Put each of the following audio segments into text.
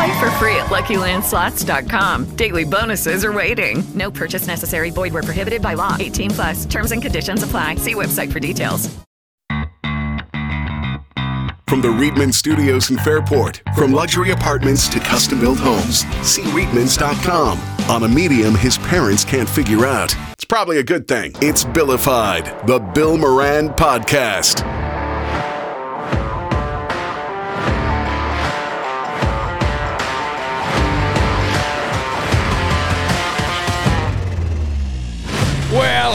Play for free at LuckyLandSlots.com. Daily bonuses are waiting. No purchase necessary. Void were prohibited by law. 18 plus. Terms and conditions apply. See website for details. From the Reedman Studios in Fairport, from luxury apartments to custom-built homes, see Reedmans.com. On a medium his parents can't figure out. It's probably a good thing. It's Billified, the Bill Moran Podcast.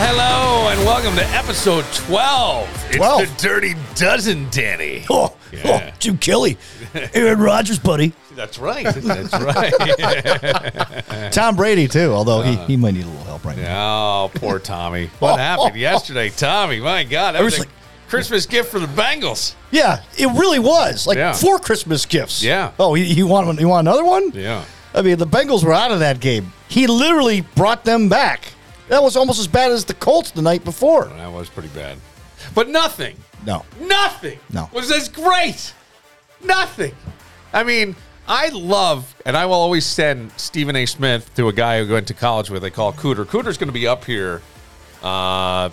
Hello, and welcome to episode 12. It's 12? the Dirty Dozen, Danny. Oh, Yeah. oh Jim Kelly. Aaron Rodgers, buddy. That's right. That's right. Tom Brady, too, although he, uh, he might need a little help right now. oh, poor Tommy. What happened yesterday, Tommy? My God, that was a Seriously. Christmas gift for the Bengals. Yeah, it really was. Like Yeah. four Christmas gifts. Yeah. Oh, you, you want one- you want another one? Yeah. I mean, the Bengals were out of that game. He literally brought them back. That was almost as bad as the Colts the night before. That was pretty bad. But nothing, No. nothing No. was as great. Nothing. I mean, I love, and I will always send Stephen A. Smith to a guy who went to college with. They call Cooter. Cooter's going to be up here uh,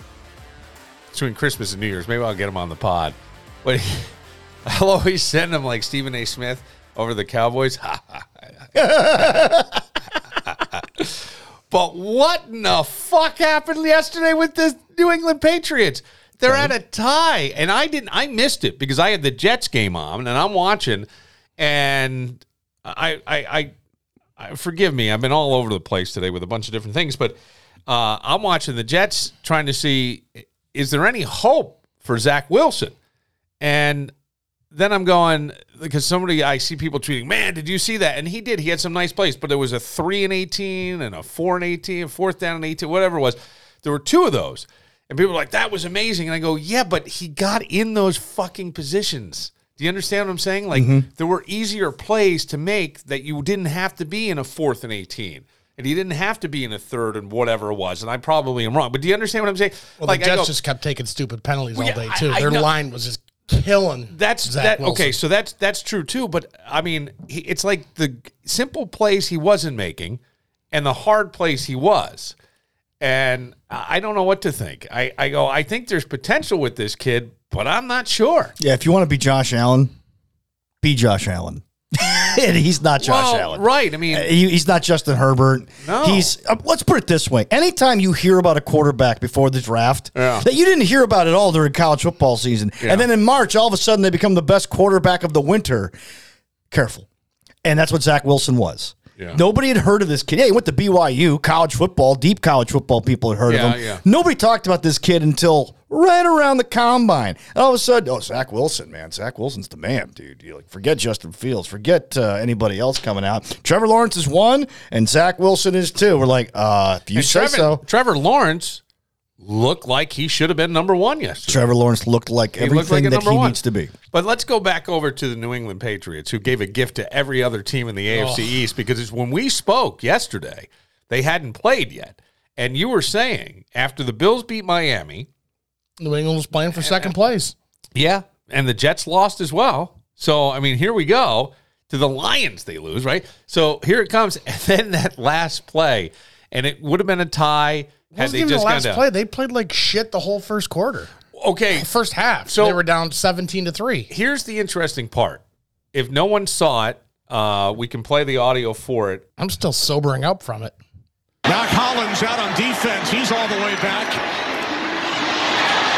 between Christmas and New Year's. Maybe I'll get him on the pod. But I'll always send him like Stephen A. Smith over the Cowboys. But what in the fuck happened yesterday with the New England Patriots? They're at a tie, and I didn't. I missed it because I had the Jets game on, and I'm watching, and I, I, I, I forgive me. I've been all over the place today with a bunch of different things, but uh, I'm watching the Jets, trying to see is there any hope for Zach Wilson, and then I'm going because somebody I see people tweeting, man, did you see that? And he did. He had some nice plays, but there was a three and eighteen and a four and eighteen, fourth down and eighteen, whatever it was. There were two of those, and people were like, that was amazing. And I go, yeah, but he got in those fucking positions. Do you understand what I'm saying? Like mm-hmm. there were easier plays to make that you didn't have to be in a fourth and eighteen. And he didn't have to be in a third and whatever it was. And I probably am wrong. But do you understand what I'm saying? Well, like the Jets go- just kept taking stupid penalties Well, all day I- too. I Their know. line was just killing. That's Zach that. Okay, so that's that's true too. But I mean, he, it's like the simple plays he wasn't making, and the hard plays he was, and I don't know what to think. I I go. I think there's potential with this kid, but I'm not sure. Yeah, if you want to be Josh Allen, be Josh Allen. and he's not Josh Well, Allen. right? I mean, Uh, he- he's not Justin Herbert. No. He's uh, let's put it this way: anytime you hear about a quarterback before the draft Yeah. that you didn't hear about at all during college football season, Yeah. and then in March all of a sudden they become the best quarterback of the winter, careful. And that's what Zach Wilson was. Yeah. Nobody had heard of this kid. Yeah, he went to BYU, college football, deep college football. People had heard Yeah, of him. yeah. Nobody talked about this kid until right around the combine. And all of a sudden, oh, Zach Wilson, man. Zach Wilson's the man, dude. You like forget Justin Fields, forget uh, anybody else coming out. Trevor Lawrence is one, and Zach Wilson is two. We're like, uh, if you and say Trevor, so. Trevor Lawrence looked like he should have been number one yesterday. Trevor Lawrence looked like He looked like everything that he one. needs to be. But let's go back over to the New England Patriots, who gave a gift to every other team in the oh. AFC East because it's when we spoke yesterday, they hadn't played yet. And you were saying after the Bills beat Miami, New England was playing for second place. yeah, and the Jets lost as well. So, I mean, here we go. To the Lions, they lose, right? So here it comes. And then that last play, and it would have been a tie It had wasn't they even just the last play. They played like shit the whole first quarter, Okay, first half. So- So they were down seventeen to three. here's the interesting part. If no one saw it, uh, we can play the audio for it. I'm still sobering up from it. Now Collins out on defense. He's all the way back.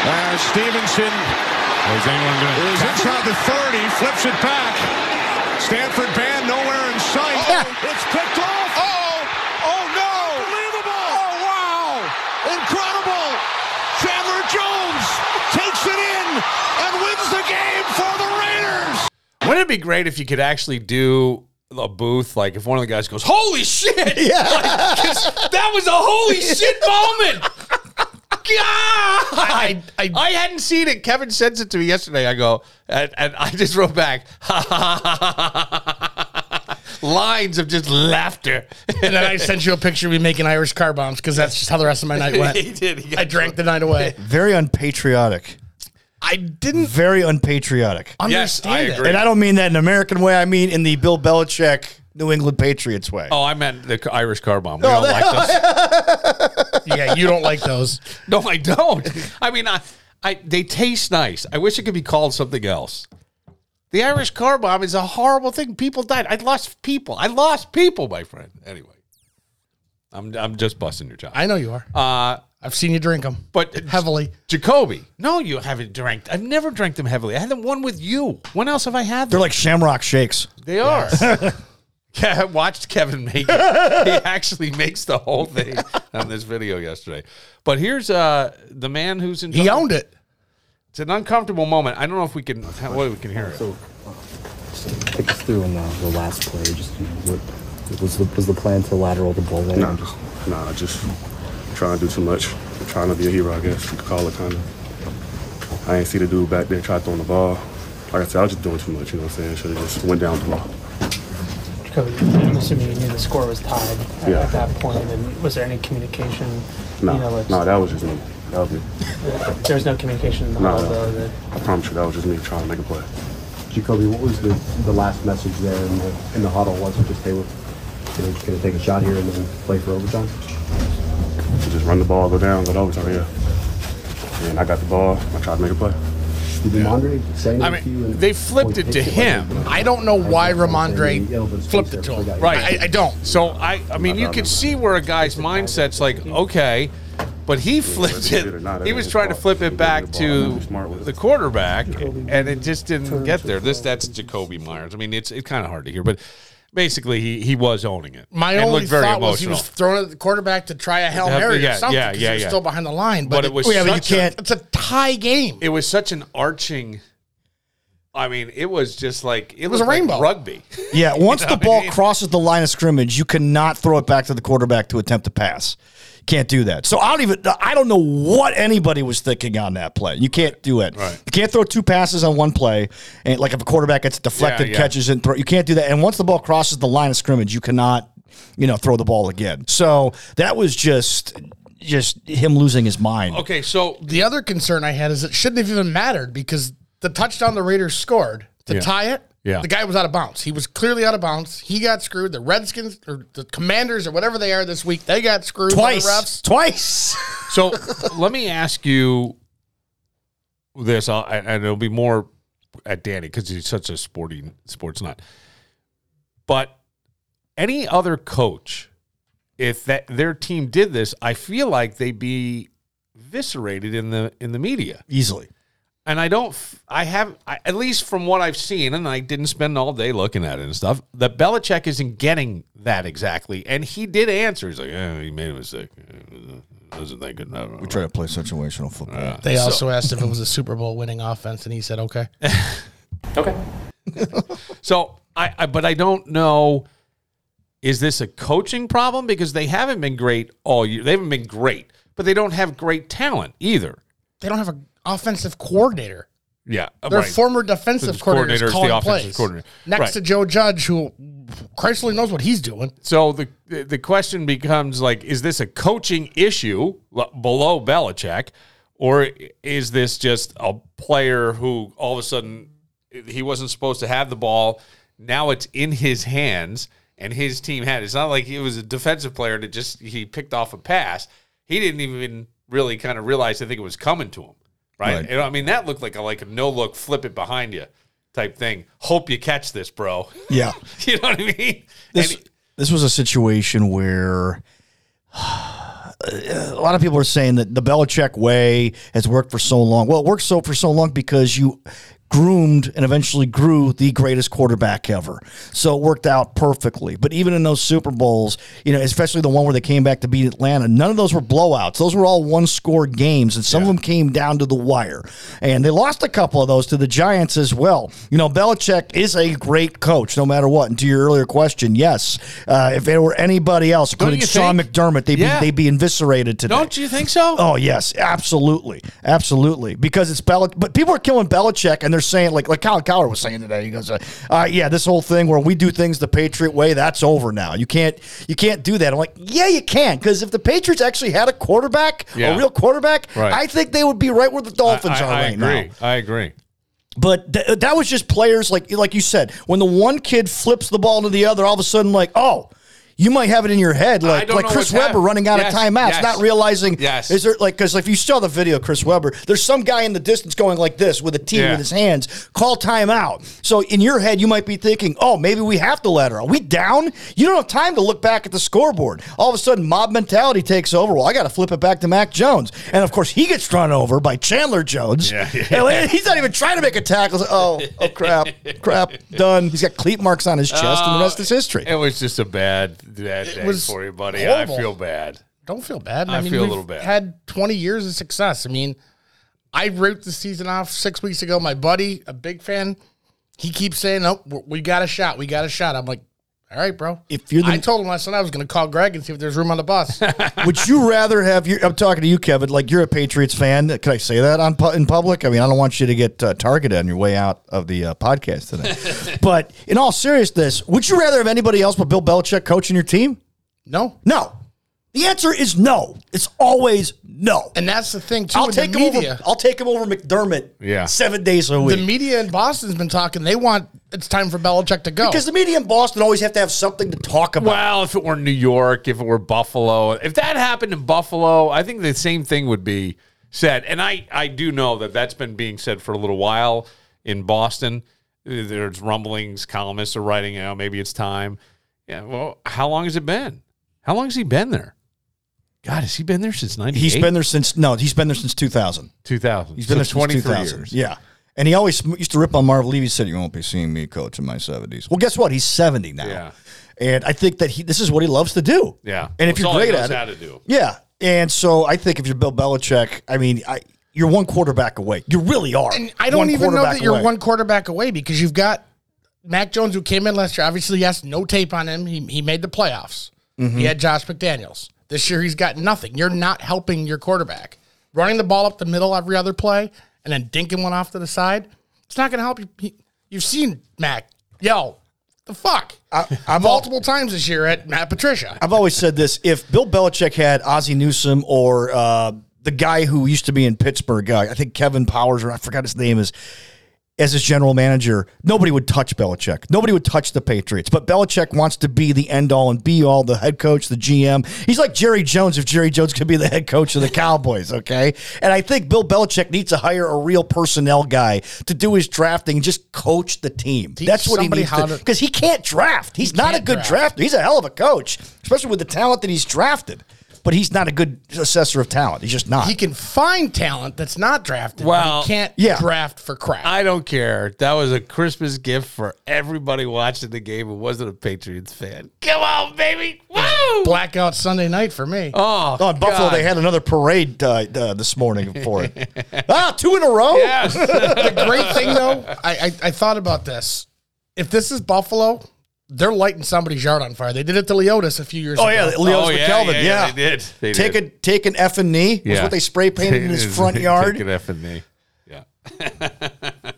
As Stevenson Is is inside the 30, flips it back. Stanford band nowhere in sight. It's picked off. Oh, oh no. Unbelievable. Oh, wow. Incredible. Chandler Jones takes it in and wins the game for the Raiders. Wouldn't it be great if you could actually do a booth like if one of the guys goes, "Holy shit!" Yeah, that was a holy shit moment. God, I, I- I hadn't seen it. Kevin sends it to me yesterday. I go, and, and I just wrote back, lines of just laughter. And then I sent you a picture of me making Irish car bombs because that's just how the rest of my night went. he did. He I drank the night away. Very unpatriotic. I didn't Very unpatriotic. Yes, I understand agree. it. And I don't mean that in an American way. I mean in the Bill Belichick New England Patriots way. Oh, I meant the Irish car bomb. We don't like those. Yeah, you don't like those. No, I don't. I mean, I, I they taste nice. I wish it could be called something else. The Irish car bomb is a horrible thing. People died. I lost people. I lost people, my friend. Anyway, I'm I'm just busting your job. I know you are. Uh, I've seen you drink them but heavily. Jakobi, no, you haven't drank. I've never drank them heavily. I had them one with you. When else have I had them? They're like Shamrock Shakes. They are. Yeah, I watched Kevin make it. He actually makes the whole thing on this video yesterday. But here's uh the man who's in. He owned it. It's an uncomfortable moment. I don't know if we can. What we can hear. it. So, uh, just take us through on the, the last play. Just you know, what was the was the plan to lateral the ball there? Nah, just, nah, just trying to do too much. trying to be a hero, I guess you could call it kind of. I ain't see the dude back there try throwing the ball. Like I said, I was just doing too much. You know what I'm saying? Should have just went down the ball. Coach, I'm assuming you knew the score was tied at, Yeah. at that point, and was there any communication? Nah, you know, like, nah, that was just me. That was me. there was no communication in the Nah, huddle, nah. though. That, I promise you, that was just me trying to make a play. Jakobi, what was the, the last message there in the in the huddle? Was it just hey, we're you know, just gonna take a shot here and then play for overtime? To just run the ball, go down, go to overtime. Yeah. And I got the ball. I tried to make a play. Did Rhamondre say I anything to you? mean, they flipped it to him. I don't know why Rhamondre yeah, but it's flipped there it to him. Right. I, I don't. So I, I mean, you could see where a guy's mindset's like, okay, but he flipped it. did or not, He was trying to flip it back gave me the ball. to He smart with it. the quarterback, and it just didn't get there. This that's Jakobi Meyers. I mean, it's it's kind of hard to hear, but basically, he he was owning it. My and only looked very thought was he was throwing it at the quarterback to try a Hail Mary yeah, or something. yeah, 'cause yeah, he was yeah. still behind the line. But, But it was Yeah, but you can't- It's a tie game. it was such an arching. I mean, it was just like it, was looked a like rainbow. rugby. Yeah, once know the what I ball mean? crosses the line of scrimmage, you cannot throw it back to the quarterback to attempt to pass. Can't do that. So I don't even I don't know what anybody was thinking on that play. You can't do it. Right. You can't throw two passes on one play, and like if a quarterback gets deflected, Yeah, yeah. catches and throw, you can't do that. And once the ball crosses the line of scrimmage, you cannot, you know, throw the ball again. So that was just just him losing his mind. Okay, so The other concern I had is it shouldn't have even mattered because the touchdown the Raiders scored to Yeah. tie it, Yeah. the guy was out of bounds. He was clearly out of bounds. He got screwed. The Redskins or the Commanders or whatever they are this week, they got screwed by the Twice, refs. twice. So let me ask you this, I'll, and and it'll be more at Danny because he's such a sporting sports nut. But any other coach, if that their team did this, I feel like they'd be eviscerated in the in the media. Easily. And I don't, I have, I, at least from what I've seen, and I didn't spend all day looking at it and stuff, that Belichick isn't getting that exactly. And he did answer. He's like, eh, he made a mistake. Uh, Wasn't that good? We try to play situational football. They also asked if it was a Super Bowl winning offense, and he said, "Okay." okay. So I, I, but I don't know. Is this a coaching problem? Because they haven't been great all year. They haven't been great, but they don't have great talent either. They don't have an offensive coordinator. Yeah, uh, Their right. former defensive coordinator is the offensive coordinator. Next Right. to Joe Judge, who Christ only knows what he's doing. So the the question becomes like, is this a coaching issue below Belichick, or is this just a player who all of a sudden he wasn't supposed to have the ball? Now it's in his hands, and his team had. it. It's not like he was a defensive player that just he picked off a pass. He didn't even really kind of realized I think it was coming to him, right? Right. And, I mean, that looked like a like a no look, flip it behind you type thing. Hope you catch this, bro. Yeah. you know what I mean? This this was a situation where a lot of people are saying that the Belichick way has worked for so long. Well, it worked so for so long because you groomed and eventually grew the greatest quarterback ever. So it worked out perfectly. But even in those Super Bowls, you know, especially the one where they came back to beat Atlanta, none of those were blowouts. Those were all one score games, and some of them came down to the wire. And they lost a couple of those to the Giants as well. You know, Belichick is a great coach, no matter what. And to your earlier question, yes, uh, if there were anybody else, including Sean think? McDermott, they'd, Yeah. be, they'd be eviscerated today. Don't you think so? Oh yes, absolutely, absolutely. Because it's Belich, but people are killing Belichick, and they're saying like like Colin Cowherd was saying today. He goes, uh, uh, "Yeah, this whole thing where we do things the Patriot way, that's over now. You can't you can't do that." I'm like, "Yeah, you can," because if the Patriots actually had a quarterback, Yeah. a real quarterback, Right. I think they would be right where the Dolphins I, are I right agree. now. I agree. But th- that was just players like like you said. When the one kid flips the ball to the other, all of a sudden, like, oh, you might have it in your head, like like Chris Webber happened. running out Yes, of timeouts, yes. not realizing. Yes. is there like because if you saw the video, Chris Webber, there's some guy in the distance going like this with a team Yeah. with his hands. Call timeout. So in your head, you might be thinking, oh, maybe we have to let her. Are we down? You don't have time to look back at the scoreboard. All of a sudden, mob mentality takes over. Well, I got to flip it back to Mac Jones, and of course, he gets run over by Chandler Jones. Yeah, yeah. And He's not even trying to make a tackle. Like, Oh, oh crap, crap, done. He's got cleat marks on his chest, and the rest is history. It was just a bad, bad day was for you, buddy. horrible. I feel bad. Don't feel bad. I mean, feel a we've little bad. Had 20 years of success. I mean, I wrote the season off six weeks ago. My buddy, a big fan, he keeps saying, "Oh, we got a shot. We got a shot." I'm like, "All right, bro." If you're the- I told him last night I was going to call Greg and see if there's room on the bus. Would you rather have you? I'm talking to you, Kevin. Like you're a Patriots fan. Can I say that on in public? I mean, I don't want you to get uh, targeted on your way out of the uh, podcast today. but in all seriousness, would you rather have anybody else but Bill Belichick coaching your team? no, No. The answer is no. It's always no. and that's the thing too. I'll take the him media. over. I'll take him over McDermott. Yeah. seven days a week. the media in Boston's been talking. They want it's time for Belichick to go. because the media in Boston always have to have something to talk about. Well, if it were New York, if it were Buffalo, if that happened in Buffalo, I think the same thing would be said. And I, I do know that that's been being said for a little while in Boston. There's rumblings, columnists are writing, you know, maybe it's time. Yeah, well, how long has it been? How long has he been there? God, has he been there since 98? he's been there since no, he's been there since 2000. 2000. He's been So there since 23 2000. years. Yeah. And he always used to rip on Marv Levy. He said, "You won't be seeing me coach in my 70s." Well, guess what? He's 70 now. Yeah. And I think that he this is what he loves to do. Yeah. And if That's you're all he great knows at how it, to do. yeah. And so I think if you're Bill Belichick, I mean, I you're one quarterback away. You really are. And I don't even know that you're away. one quarterback away because you've got Mac Jones who came in last year. Obviously, yes, no tape on him. He, he made the playoffs. Mm-hmm. He had Josh McDaniels. This year, he's got nothing. You're not helping your quarterback. Running the ball up the middle every other play and then dinking one off to the side, it's not going to help you. You've seen Mac yell, the fuck, I'm multiple times this year at Matt Patricia. I've always said this: if Bill Belichick had Ozzie Newsome or uh, the guy who used to be in Pittsburgh, uh, I think Kevin Powers, or I forgot his name is, as his general manager, nobody would touch Belichick. Nobody would touch the Patriots. But Belichick wants to be the end all and be all, the head coach, the GM. He's like Jerry Jones if Jerry Jones could be the head coach of the Cowboys, okay? And I think Bill Belichick needs to hire a real personnel guy to do his drafting and just coach the team. Teach That's what he needs to because he can't draft. He's not a good draft. drafter. He's a hell of a coach, especially with the talent that he's drafted. But he's not a good assessor of talent. He's just not. He can find talent that's not drafted. Well, but he can't yeah. draft for crap. I don't care. That was a Christmas gift for everybody watching the game who wasn't a Patriots fan. Come on, baby. Woo! Blackout Sunday night for me. Oh, Oh, in Buffalo, God. they had another parade uh, uh, this morning for it. ah, two in a row. Yes. the great thing though, I, I I thought about this. If this is Buffalo, they're lighting somebody's yard on fire. They did it to Leodis a few years Oh ago. yeah, Leo's Oh, for yeah, Kelvin. yeah, Yeah, yeah, they did. They take did. a take an F and knee. Was Yeah. what they spray painted in his front yard. Take an F and me. Yeah.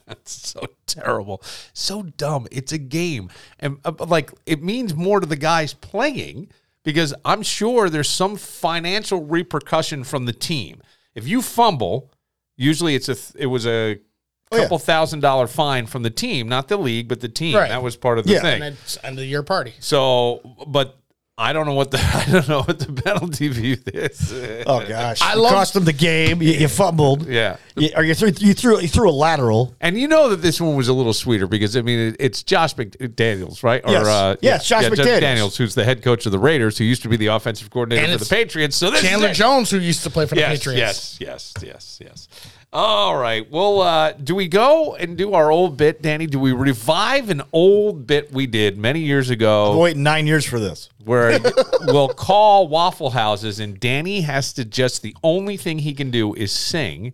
it's so terrible. So dumb. It's a game. And uh, like it means more to the guys playing because I'm sure there's some financial repercussion from the team. If you fumble, usually it's a th- it was a Oh, yeah. couple thousand dollar fine from the team, not the league, but the team. Right. That was part of the Yeah. thing. And it's end of the year party. So, but I don't know what the I don't know what the penalty view is. Oh gosh, I It love- cost them the game. You, you fumbled. Yeah. You, or you threw you threw you threw a lateral. And you know that this one was a little sweeter because I mean it, it's Josh McDaniels, right? Or Yes. uh, Yes, Josh McDaniels. who's the head coach of the Raiders, who used to be the offensive coordinator And for the Patriots. So this Chandler is. Jones, who used to play for the yes, Patriots. Yes, yes, yes, yes. All right. Well, uh, do we go and do our old bit, Danny? Do we revive an old bit we did many years ago? I'm waiting nine years for this. where we'll call Waffle Houses, and Danny has to just the only thing he can do is sing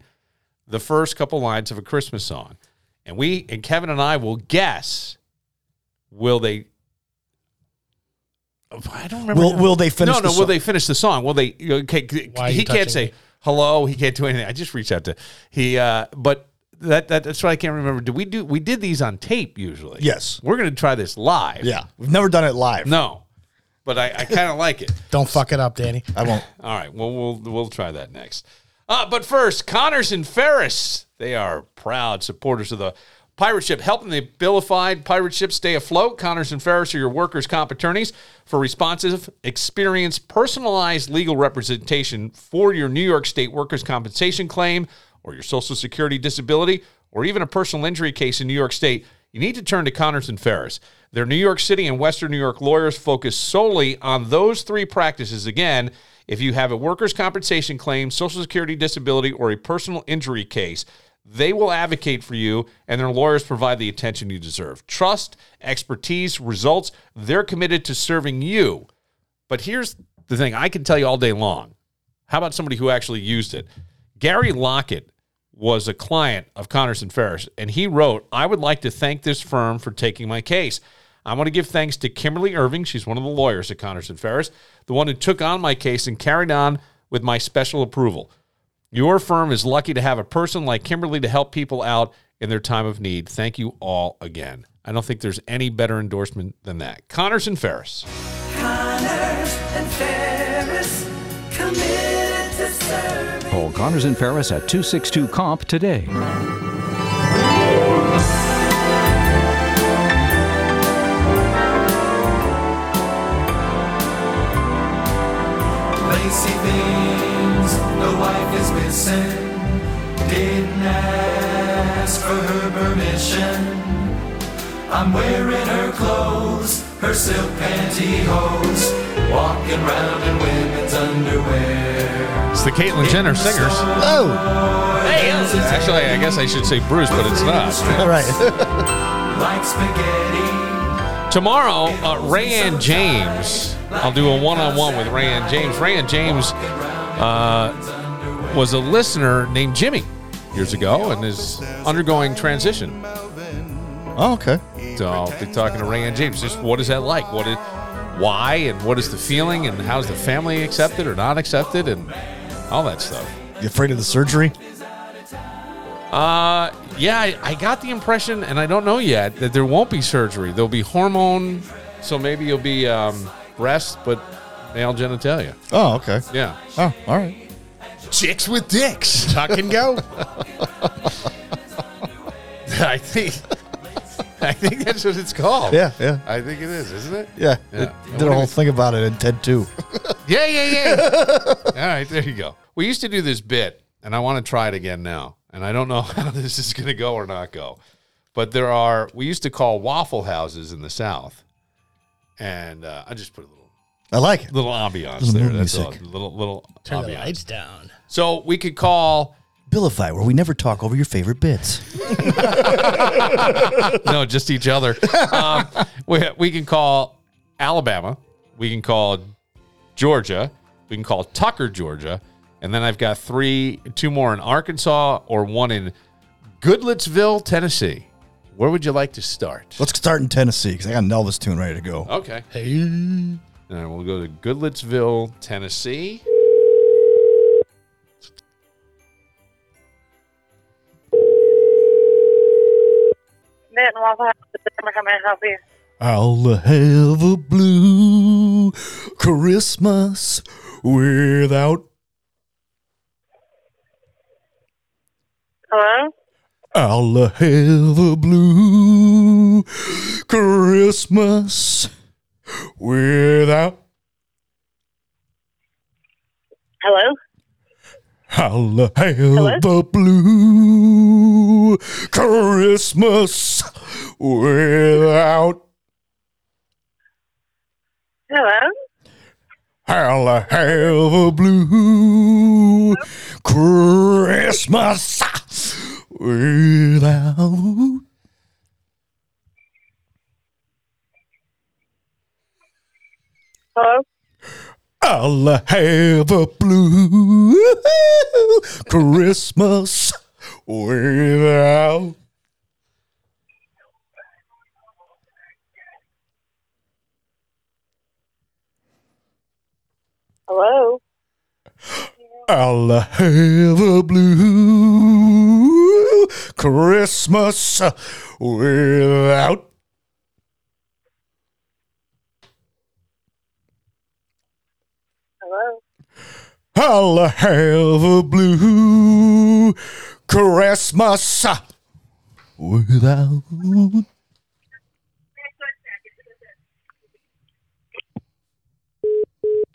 the first couple lines of a Christmas song, and we and Kevin and I will guess. Will they? I don't remember. Will- will they finish No, the no. Will song? they finish the song? Will they? Okay, Why he can't say? Hello. He can't do anything. I just reached out to he. uh But that, that that's what I can't remember. Did we do? We did these on tape usually. Yes. We're gonna try this live. Yeah, we've never done it live. No, but I, I kind of like it. Don't fuck it up, Danny. I won't. All right. Well, we'll we'll try that next. Uh, but first, Connors and Ferris. They are proud supporters of the pirate ship, helping the Billified pirate ship stay afloat. Connors and Ferris are your workers' comp attorneys for responsive, experienced, personalized legal representation for your New York State workers' compensation claim or your Social Security disability or even a personal injury case in New York State. You need to turn to Connors and Ferris. Their New York City and Western New York lawyers focus solely on those three practices. Again, if you have a workers' compensation claim, Social Security disability, or a personal injury case, they will advocate for you, and their lawyers provide the attention you deserve. Trust, expertise, results. They're committed to serving you. But here's the thing I can tell you all day long. How about somebody who actually used it? Gary Lockett was a client of Connors and Ferris, and he wrote, I would like to thank this firm for taking my case. I want to give thanks to Kimberly Irving. She's one of the lawyers at Connors and Ferris, the one who took on my case and carried on with my special approval. Your firm is lucky to have a person like Kimberly to help people out in their time of need. Thank you all again. I don't think there's any better endorsement than that. Connors and Ferris. Connors and Ferris, committed to serving. Call Connors and Ferris at 262 Comp today. Lacy things, the wife is. Didn't ask for her permission. I'm wearing her clothes, her silk pantyhose, walking around in women's underwear. It's the Caitlyn Jenner Singers. Oh, Hey, actually, I guess I should say Bruce, but it's not. all right. Like spaghetti. Tomorrow, uh, Rayanne James. I'll do a one-on-one with Rayanne James. Rayanne James uh, was a listener named Jimmy years ago and is undergoing transition. oh, okay. So I'll be talking to Rayanne James. Just what is that like? What is, why, and what is the feeling, and how's the family accepted or not accepted, and all that stuff. You afraid of the surgery? Uh, yeah, I, I got the impression, and I don't know yet, that there won't be surgery. There'll be hormone, so maybe you'll be um, breast, but male genitalia. Oh, okay. Yeah. Oh, all right. Chicks with dicks. Tuck and go. I think. I think that's what it's called. Yeah, yeah. I think it is, isn't it? Yeah, Yeah. it did a whole thing about it in Ted 2. Yeah, yeah, yeah. All right, there you go. We used to do this bit, and I want to try it again now. And I don't know how this is going to go or not go. But there are, we used to call waffle houses in the South. And uh, I just put a little I like it. little ambiance Little there. mood That's all. music. Little little Turn the ambiance. lights down. So we could call Billify, where we never talk over your favorite bits. no, just each other. Um, we, we can call Alabama. We can call Georgia. We can call Tucker, Georgia. And then I've got three, two more in Arkansas or one in Goodlettsville, Tennessee. Where would you like to start? Let's start in Tennessee because I got an Elvis tune ready to go. Okay. Hey. And we'll go to Goodlettsville, Tennessee. I'll have a blue Christmas without. Hello? I'll have a blue Christmas without. Hello? I'll have a blue Christmas without. Hello? I'll have a blue Christmas without. Hello? I'll have a blue Christmas without. Hello? I'll have a blue Christmas without. Hello? I'll have a blue Christmas without.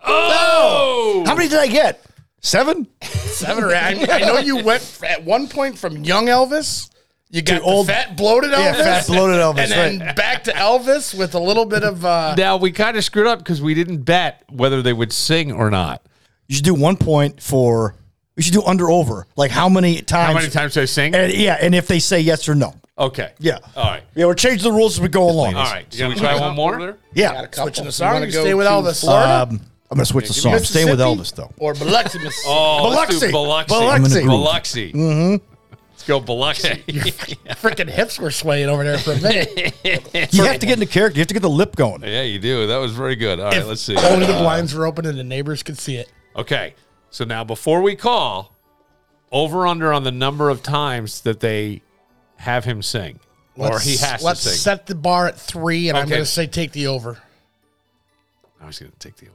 Oh! How many did I get? Seven? Seven or eight. I, I know you went at one point from young Elvis. You got old- the fat bloated Elvis. Yeah, fat bloated Elvis, And then right. back to Elvis with a little bit of uh Now we kind of screwed up because we didn't bet whether they would sing or not. You should do one point for. We should do under over. Like how many times? How many times do I sing? And, yeah, and if they say yes or no. Okay. Yeah. All right. Yeah, we're changing the rules as we go along. All right. Should we try one more? Yeah. switching the song. wanna You go stay with Elvis. Um, I'm going to switch the song. Staying with Elvis, though. Or Biloxi, Miss- Oh, let's do Biloxi. Biloxi. I'm in a groove. Biloxi. Mm-hmm. Let's go Biloxi. Freaking hips were swaying over there for a minute. You have to get into character. You have to get the lip going. yeah, you do. That was very good. All right, let's see. Only the Uh, blinds were open and the neighbors could see it. Okay. So now before we call, over under on the number of times that they have him sing. or Let's- he has Let's to sing. set the bar at three, and I'm Okay. going to say take the over. I was going to take the over.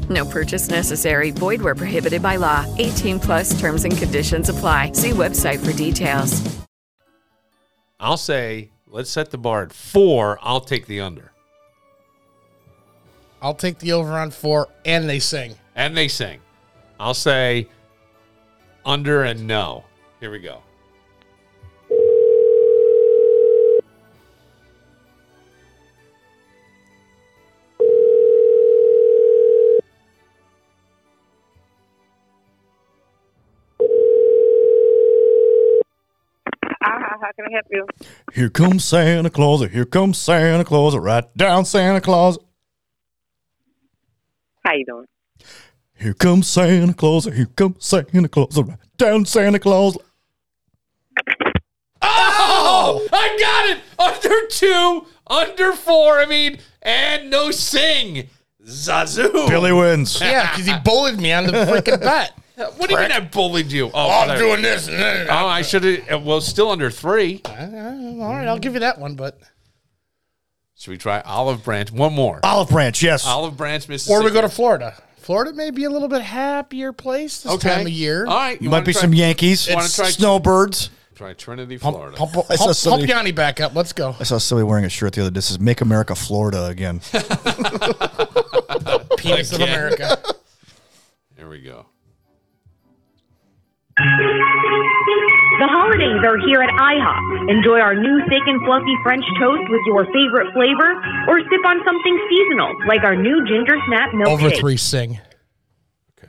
No purchase necessary. Void where prohibited by law. 18 plus terms and conditions apply. See website for details. I'll say, let's set the bar at four. I'll take the under. I'll take the over on four, and they sing. And they sing. I'll say under and no. Here we go. How can I help you? Here comes Santa Claus. Here comes Santa Claus. Right down Santa Claus. How you doing? Here comes Santa Claus. Here comes Santa Claus. Right down Santa Claus. Oh, I got it. Under two, under four. I mean, and no sing. Zazoo. Billy wins. Yeah, because he bullied me on the freaking bet. What do you mean I bullied you? Oh, oh I'm doing this. And then, Oh, I should have. Uh, well, still under three. Uh, uh, all right, I'll give you that one, but Should we try Olive Branch? One more. Olive Branch, yes. Olive Branch, Mississippi. or we go to Florida. Florida may be a little bit happier place this Okay. time of year. All right. You Might wanna be try- some Yankees. Wanna try- Snowbirds. Try Trinity, Florida. pump, I saw pump, somebody- pump Yanni back up. Let's go. I saw somebody wearing a shirt the other day that says "Make America Florida again." Penis of America. Here we go. The holidays are here at IHOP. Enjoy our new thick and fluffy French toast with your favorite flavor, or sip on something seasonal like our new ginger snap milk. Over three sing.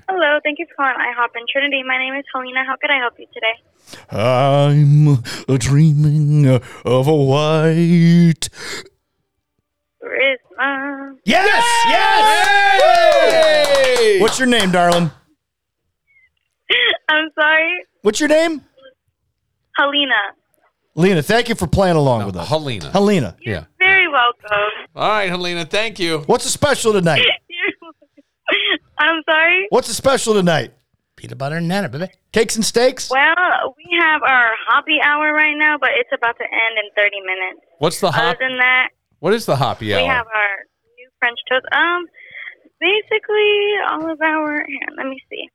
Hello, thank you for calling IHOP in Trinity. My name is Helena. How could I help you today? I'm dreaming of a white. Christmas. Yes! Yes! What's your name, darling? I'm sorry, What's your name? Helena. Lena, thank you for playing along with us. Helena. Helena. Yeah. Very welcome. All right, Helena. Thank you. What's the special tonight? I'm sorry. What's the special tonight? Peanut butter and nana, baby. Cakes and steaks? Well, we have our hoppy hour right now, but it's about to end in 30 minutes. What's the hop? Other than that, What is the hoppy hour? we have our new French toast. Um, basically, all of our here. Let me see.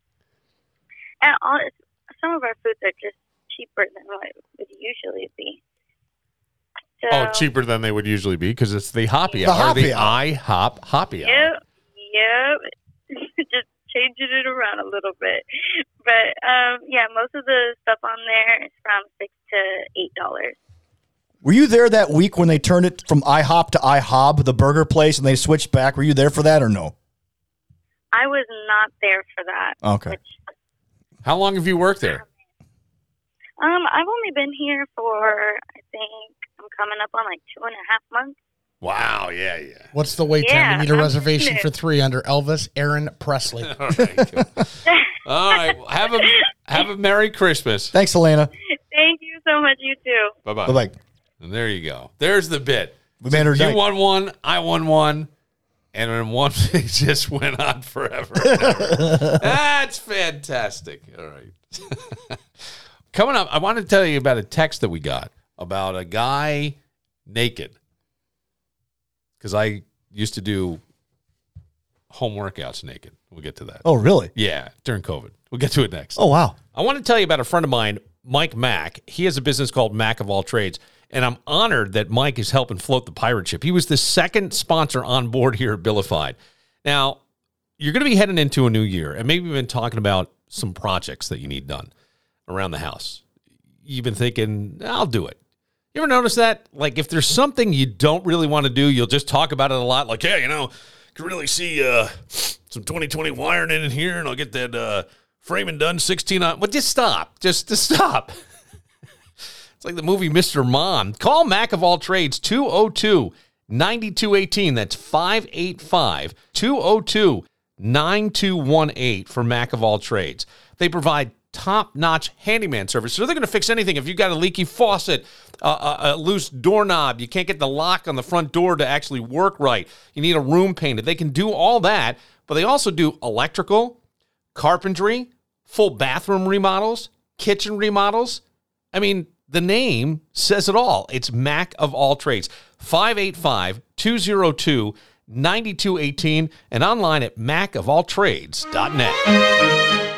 And all some of our foods are just cheaper than what it would usually be. So, oh, cheaper than they would usually be because it's the hoppy The hour. hoppy the hour. IHOP hoppy hour. Yep, yep. just changing it around a little bit, but um, yeah, most of the stuff on there is from six to eight dollars. Were you there that week when they turned it from IHOP to IHOB, the burger place, and they switched back? Were you there for that or no? I was not there for that. Okay. How long have you worked there? Um, I've only been here for I think I'm coming up on like two and a half months. Wow. Yeah. Yeah. What's the wait Yeah, time? We need a I'm reservation for three under Elvis Aaron Presley. All right, All right. well, Have a have a Merry Christmas. Thanks, Helena. Thank you so much. You too. Bye bye. Bye bye. And there you go. There's the bit. We made her You night. won one. I won one. And then one thing just went on forever. That's fantastic. All right. Coming up, I want to tell you about a text that we got about a guy naked. Because I used to do home workouts naked. We'll get to that. Oh, really? Yeah, during COVID. We'll get to it next. Oh, wow. I want to tell you about a friend of mine, Mike Mack. He has a business called Mack of All Trades, and I'm honored that Mike is helping float the pirate ship. He was the second sponsor on board here at Billified. Now, you're going to be heading into a new year, and maybe you've been talking about some projects that you need done around the house. You've been thinking, I'll do it. You ever notice that? Like, if there's something you don't really want to do, you'll just talk about it a lot. Like, yeah, you know, can really see uh, some 2020 wiring in here, and I'll get that uh, framing done 16 on. But just stop. Just, just stop. it's like the movie Mr. Mom. Call Mac of all trades 202 9218. That's 585 202 9218 for Mac of all trades. They provide top notch handyman service. So they're going to fix anything. If you've got a leaky faucet, a, a loose doorknob, you can't get the lock on the front door to actually work right, you need a room painted. They can do all that, but they also do electrical, carpentry, full bathroom remodels, kitchen remodels. I mean, the name says it all. It's Mac of all trades. 585 202 9218 and online at macofalltrades.net.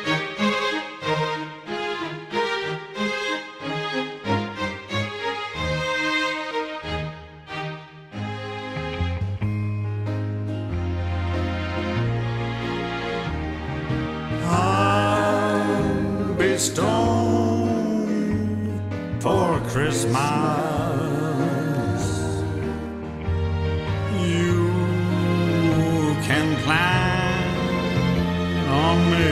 Christmas. You can plan on me.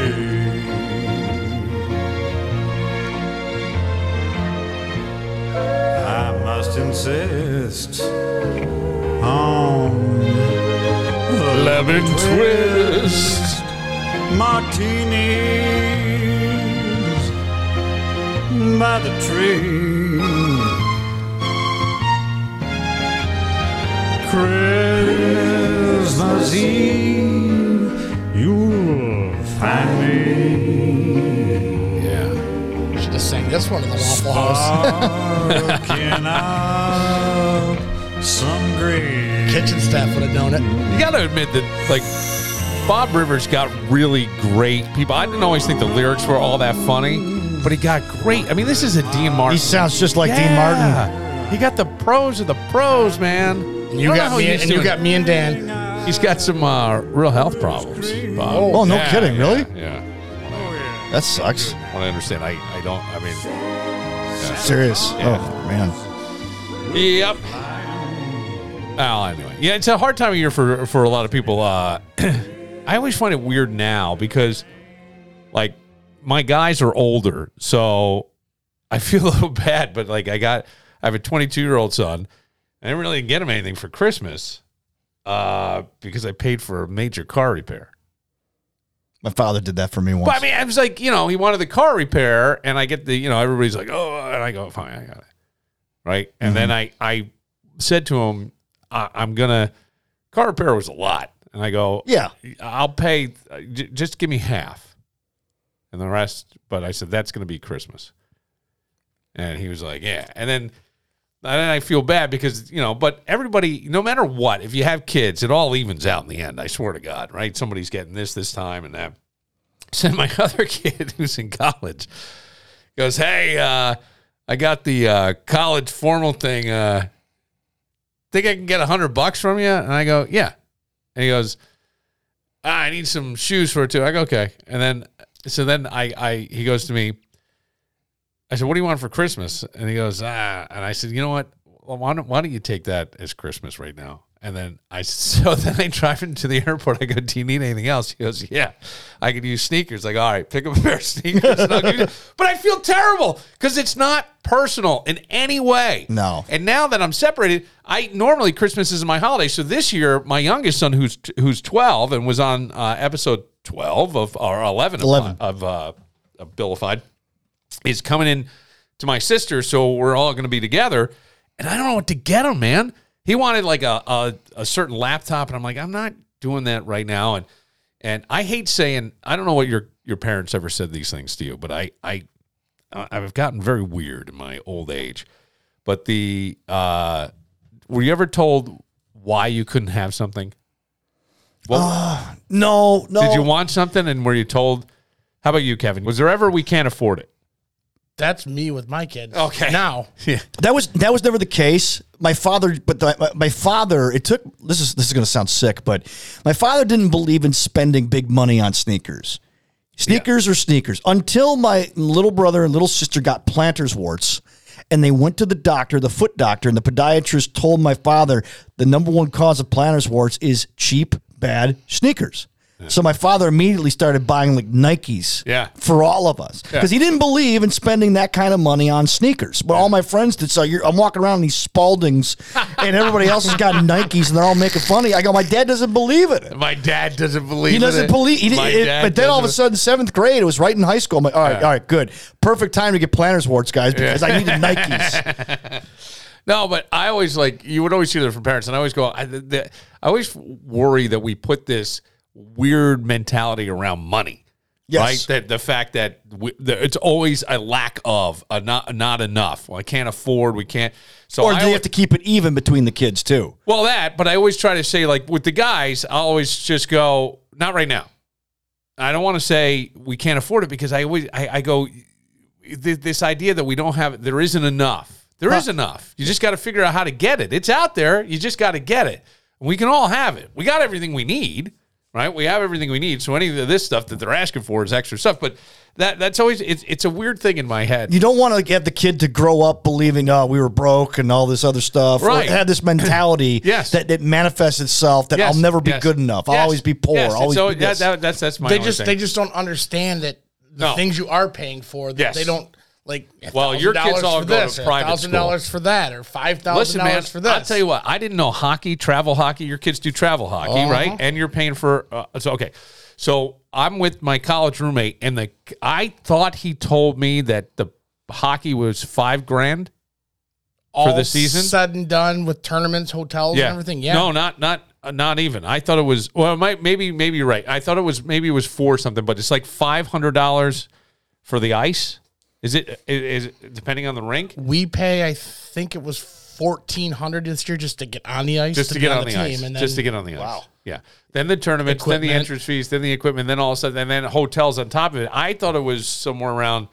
I must insist on Lemon twist. martinis by the tree. Christmas Eve, you'll find me. Yeah. You Should have sang this one in the Waffle House. Sparking up some great Kitchen staff would have known it. You got to admit that, like, Bob Rivers got really great people. I didn't always think the lyrics were all that funny, but he got great. I mean, this is a Dean Martin. He sounds just like Dean Martin. He got the pros of the pros, man. And you I don't know got me, he's and you got me and Dan. He's got some uh, real health problems. Bob. Oh, no Yeah, kidding, yeah, really? Yeah. That sucks. I understand. I, I don't. I mean, yeah. Serious. Yeah. Oh, man. Yep. Well, anyway, yeah, it's a hard time of year for for a lot of people. Uh, I always find it weird now because like my guys are older, so I feel a little bad. But like I got, I have a 22 year old son. I didn't really get him anything for Christmas uh, because I paid for a major car repair. My father did that for me once. But I mean, I was like, you know, he wanted the car repair, and I get the, you know, everybody's like, oh, and I go, fine, I got it, right? And then I, I said to him, I, I'm gonna, car repair was a lot, and I go, Yeah. I'll pay, j- just give me half, and the rest. But I said that's gonna be Christmas, and he was like, yeah, and then. And I feel bad because, you know, but everybody, no matter what, if you have kids, it all evens out in the end. I swear to God, right? Somebody's getting this this time and that. So my other kid who's in college goes, Hey, uh, I got the uh, college formal thing. Uh, think I can get a hundred bucks from you? And I go, Yeah. And he goes, ah, I need some shoes for it too. I go, okay. And then so then I I he goes to me, I said, What do you want for Christmas? And he goes, Ah, and I said, You know what? Well, why don't why don't you take that as Christmas right now? And then I so then I drive into the airport. I go, Do you need anything else? He goes, Yeah, I could use sneakers. Like, all right, pick up a pair of sneakers. and I'll give you. But I feel terrible because it's not personal in any way. No. And now that I'm separated, I normally Christmas is my holiday. So this year, my youngest son, who's who's 12 and was on uh, episode 12 of or 11, 11. of, uh, of Billified, is coming in to my sister. So we're all going to be together, and I don't know what to get him, man. He wanted like a, a a certain laptop, and I'm like, I'm not doing that right now. And and I hate saying I don't know what your your parents ever said these things to you, but I I I've gotten very weird in my old age. But the uh, were you ever told why you couldn't have something? Well, no, no. Did you want something and were you told? How about you, Kevin? Was there ever we can't afford it? That's me with my kids. Okay. Now, Yeah. That was that was never the case. My father, but the, my, my father, it took. This is this is going to sound sick, but my father didn't believe in spending big money on sneakers. Sneakers or sneakers until my little brother and little sister got planters warts, and they went to the doctor, the foot doctor, and the podiatrist told my father the number one cause of planters warts is cheap, bad sneakers. So my father immediately started buying like Nikes Yeah. for all of us because he didn't believe in spending that kind of money on sneakers. But all my friends did. So you're, I'm walking around in these Spaldings, and everybody else has got Nikes, and they're all making fun of you. I go, my dad doesn't believe it. My dad doesn't believe it. He doesn't it. believe. He, My it- dad but then all of a doesn't- sudden, seventh grade, it was right in high school. I'm like, all right, all right, good, perfect time to get planters warts, guys, because I needed Nikes. No, but I always like you would always hear that from parents, and I always go. I, the, the- I always worry that we put this weird mentality around money. Yes. Right. That the fact that we, the, it's always a lack of a not not enough. Well, I can't afford. We can't. So or I do you have to keep it even between the kids too? Well, that, but I always try to say, like with the guys, I always just go, not right now. I don't want to say we can't afford it because I always, I, I go, th- this idea that we don't have, there isn't enough. There is enough. You just got to figure out how to get it. It's out there. You just got to get it. We can all have it. We got everything we need, right? We have everything we need. So any of this stuff that they're asking for is extra stuff. But that that's always, it's, it's a weird thing in my head. You don't want to get the kid to grow up believing, oh, we were broke and all this other stuff. Right. Or have this mentality Yes. that, it manifests itself that Yes, I'll never be yes. good enough. I'll Yes, always be poor. yes. Always So be that- this. that- that's that's my they only just thing. they just don't understand that the No. things you are paying for. That Yes. they don't like. Well, your kids $1,000 all go to this, or private thousand dollars for that, or five thousand dollars for this. I'll tell you what. I didn't know hockey, travel hockey. Your kids do travel hockey, Uh-huh. right? And you're paying for. Uh, so okay, so I'm with my college roommate, and the I thought he told me that the hockey was five grand All for the season. said and done with tournaments, hotels, and everything. Yeah, No, not not uh, not even. I thought it was. Well, it might maybe maybe you're right. I thought it was maybe it was four something, but it's like five hundred dollars for the ice. Is it is, it depending on the rink? we pay. I think it was fourteen hundred this year just to get on the ice, just to, be get on the, team, ice, and then, just to get on the ice. Wow. Yeah. Then the tournaments, then the entrance fees, then the equipment, then all of a sudden, and then hotels on top of it. I thought it was somewhere around.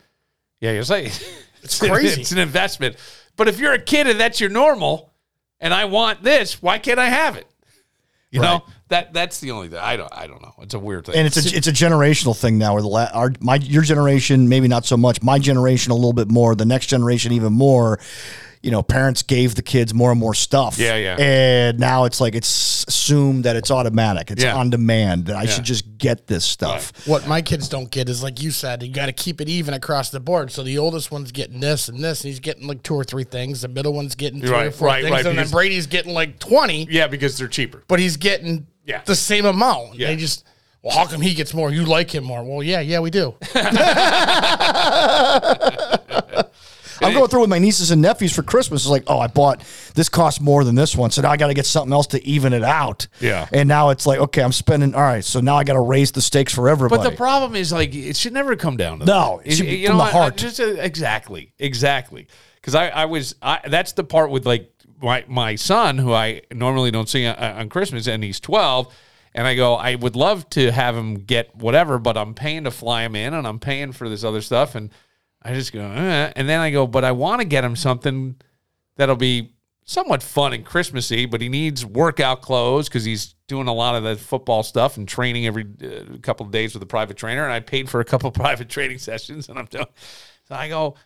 Yeah, you're saying it's crazy. It's an investment. But if you're a kid and that's your normal, and I want this, why can't I have it? You Right. know that that's the only thing. I don't. I don't know. It's a weird thing. and it's a it's a generational thing now. Where the la- our my your generation maybe not so much. My generation a little bit more. The next generation even more. You know, parents gave the kids more and more stuff. Yeah, yeah. And now it's like it's assumed that it's automatic, it's Yeah. on demand, that I Yeah. should just get this stuff. What my kids don't get is like you said, you got to keep it even across the board. So the oldest one's getting this and this, and he's getting like two or three things. The middle one's getting three or Right, four right, things, right, and then because- Brady's getting like twenty. Yeah, because they're cheaper. But he's getting Yeah. the same amount. Yeah. They just well, how come he gets more? You like him more? Well, yeah, yeah, we do. Going through with my nieces and nephews for Christmas. It's like, oh, I bought this cost more than this one, so now I got to get something else to even it out. Yeah. And now it's like, okay, I'm spending. All right, so now I got to raise the stakes for everybody. But the problem is, like, it should never come down to No, that. it should be you from know, the I- I heart. just, uh, exactly, exactly. Because I, I was, I, that's the part with like my my son, who I normally don't see on, on Christmas, and he's twelve. And I go, I would love to have him get whatever, but I'm paying to fly him in, and I'm paying for this other stuff, and I just go, eh. and then I go, but I want to get him something that'll be somewhat fun and Christmassy, but he needs workout clothes because he's doing a lot of the football stuff and training every uh, couple of days with a private trainer. And I paid for a couple of private training sessions, and I'm doing. So I go,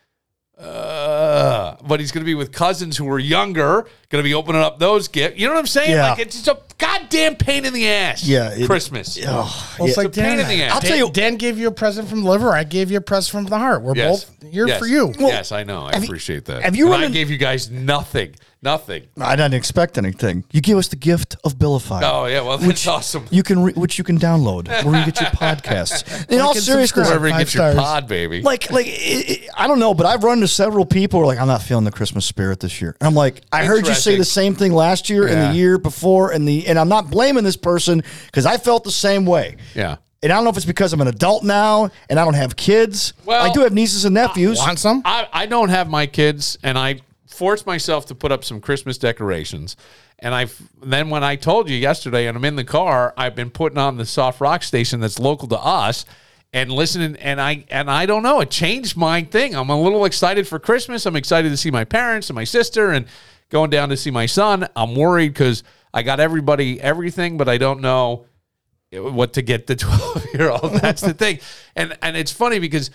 uh, but he's going to be with cousins who are younger, going to be opening up those gifts. You know what I'm saying? Yeah. Like it's just a goddamn pain in the ass. Yeah, it- Christmas. Oh, Well, it's Yeah. like It's a pain Dan, in the ass. I'll tell you, Dan gave you a present from the liver. I gave you a present from the heart. We're Yes. both here Yes. for you. yes, I know. I appreciate that. have you And I in- gave you guys nothing. Nothing. I didn't expect anything. You gave us the gift of Billify. Oh, yeah. Well, that's which awesome. You can re- which you can download where you get your podcasts. In all and seriousness, subscribe. Wherever you Five get your stars. pod, baby. like like it, it- I don't know, but I've run into several people who are like, I'm not feeling the Christmas spirit this year. And I'm like, I heard you say Interesting. the same thing last year and Yeah. the year before, and the and I'm not blaming this person because I felt the same way. yeah. And I don't know if it's because I'm an adult now and I don't have kids. Well, I do have nieces and nephews. Want some? I, I don't have my kids, and I forced myself to put up some Christmas decorations. And I then when I told you yesterday, and I'm in the car, I've been putting on the soft rock station that's local to us, and listening. And I and I don't know, it changed my thing. I'm a little excited for Christmas. I'm excited to see my parents and my sister, and going down to see my son. I'm worried because I got everybody everything, but I don't know what to get the 12 year old. That's the thing. And and it's funny because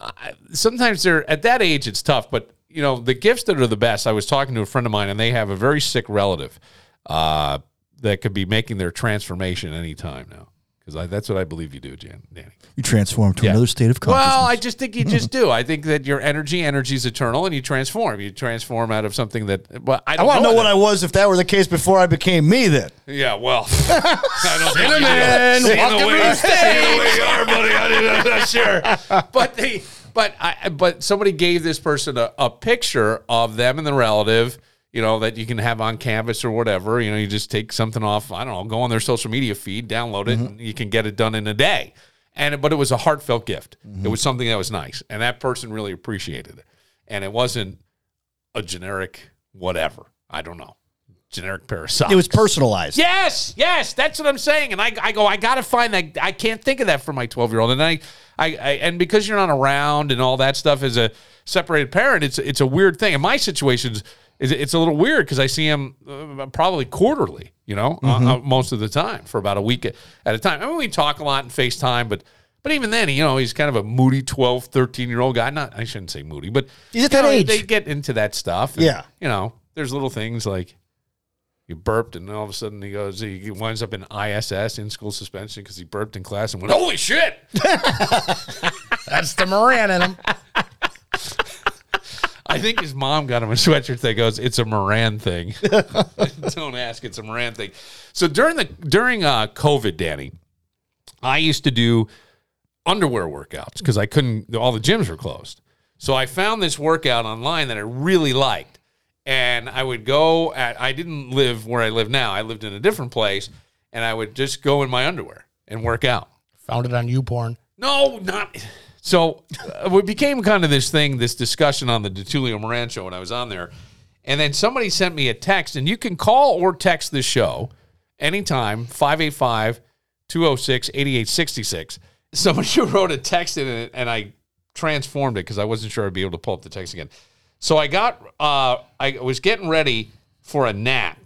I- sometimes they're at that age it's tough, but you know, the gifts that are the best. I was talking to a friend of mine and they have a very sick relative uh, that could be making their transformation anytime now. Because that's what I believe you do, Jan, Danny. You transform to Yeah. another state of consciousness. Well, I just think you just do. I think that your energy, energy is eternal, and you transform. You transform out of something that. Well, I I don't want to know that- what I was if that were the case before I became me. Then Yeah, well, I don't Cinnamon, welcome the way, to the seeing the way you are, buddy, I, I'm not sure. But they, but I, but somebody gave this person a, a picture of them and the relative, you know, that you can have on Canvas or whatever. You know, you just take something off. I don't know, go on their social media feed, download it, mm-hmm. and you can get it done in a day. And but it was a heartfelt gift. It mm-hmm. was something that was nice, and that person really appreciated it. And it wasn't a generic whatever. I don't know, generic pair of socks. it was personalized. Yes, yes, that's what I'm saying. And I, I go, I got to find that. I can't think of that for my 12 year old. And I, I, I, and because you're not around and all that stuff as a separated parent, it's it's a weird thing. In my situations, it's, it's a little weird because I see him uh, probably quarterly, you know, uh, uh, most of the time for about a week at, at a time. I mean, we talk a lot in FaceTime, but. But even then, you know, he's kind of a moody 12, 13 year old guy. Not, I shouldn't say moody, but He's at that know, age. They get into that stuff. and, Yeah. You know, there's little things like he burped, and all of a sudden he goes, he winds up in ISS, in school suspension, because he burped in class and went, "Holy shit!" That's the Moran in him. I think his mom got him a sweatshirt that goes, "It's a Moran thing." Don't ask, it's a Moran thing. So during the during uh, COVID, Danny, I used to do underwear workouts because I couldn't. All the gyms were closed. So I found this workout online that I really liked, and I would go at. I didn't live where I live now. I lived in a different place, and I would just go in my underwear and work out. Found it on YouPorn. No, not. So uh, it became kind of this thing, this discussion on the DeTulio Moran show when I was on there. And then somebody sent me a text, and you can call or text this show anytime, 585 206 8866. Somebody wrote a text in it, and I transformed it because I wasn't sure I'd be able to pull up the text again. So I got, uh, I was getting ready for a nap.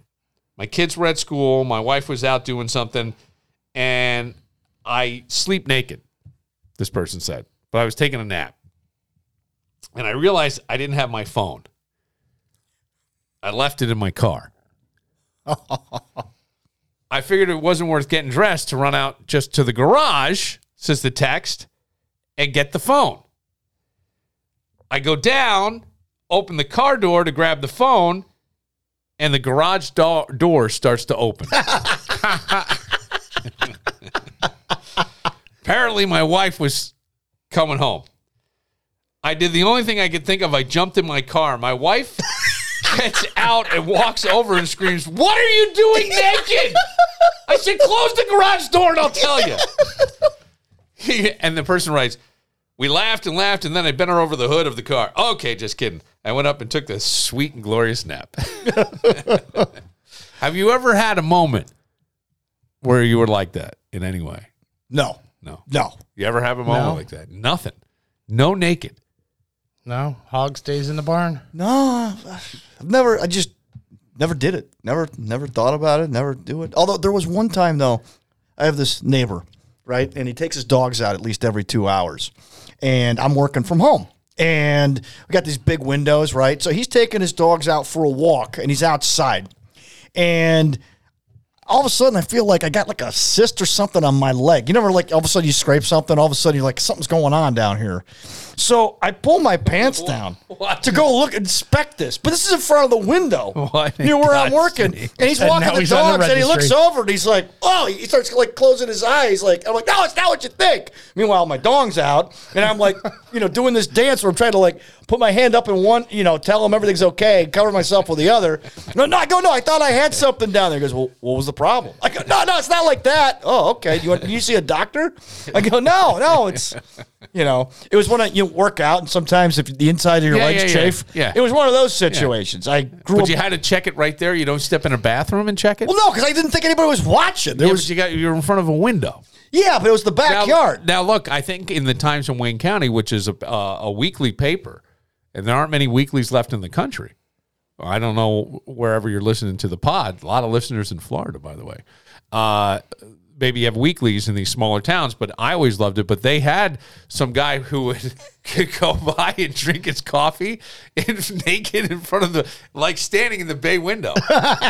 My kids were at school, my wife was out doing something, and I sleep naked, this person said, but I was taking a nap. And I realized I didn't have my phone. I left it in my car. I figured it wasn't worth getting dressed to run out just to the garage, says the text, and get the phone. I go down, open the car door to grab the phone, and the garage do- door starts to open. Apparently, my wife was coming home. I did the only thing I could think of. I jumped in my car. My wife gets out and walks over and screams, What are you doing naked? I said, Close the garage door and I'll tell you. and the person writes, We laughed and laughed, and then I bent her over the hood of the car. Okay, just kidding. I went up and took this sweet and glorious nap. Have you ever had a moment where you were like that in any way? No. No. No. You ever have a moment No. like that? Nothing. No naked. No, hog stays in the barn. No, I've never. I just never did it. Never, never thought about it. Never do it. Although there was one time though, I have this neighbor, right, and he takes his dogs out at least every two hours, and I'm working from home. And we got these big windows, right? So he's taking his dogs out for a walk and he's outside. And all of a sudden I feel like I got like a cyst or something on my leg. You never like all of a sudden you scrape something, all of a sudden you're like something's going on down here. So I pull my pants down to go look inspect this. But this is in front of the window. What in Near where I'm God's working. name? And he's And walking now the he's on the dogs and he looks registry. over and he's like, oh, he starts like closing his eyes. Like, I'm like, no, it's not what you think. Meanwhile, my dong's out and I'm like, you know, doing this dance where I'm trying to like put my hand up in one, you know, tell him everything's okay, cover myself with the other. No, no, I go, no, I thought I had something down there. He goes, well, what was the problem? I go, no, no, it's not like that. Oh, okay. You want, you see a doctor? I go, no, no, it's, you know, it was when I, you work out and sometimes if the inside of your Yeah, legs yeah, yeah. chafe. Yeah. It was one of those situations. I grew But up. you had to check it right there. You don't step in a bathroom and check it. well, no, because I didn't think anybody was watching. There yeah, was, but you got you're in front of a window. yeah, but it was the Now- backyard. Now, look, I think in the Times in Wayne County, which is a, uh, a weekly paper, and there aren't many weeklies left in the country. I don't know wherever you're listening to the pod. A lot of listeners in Florida, by the way. Uh, maybe you have weeklies in these smaller towns, but I always loved it. But they had some guy who would could go by and drink his coffee in, naked in front of the, like standing in the bay window,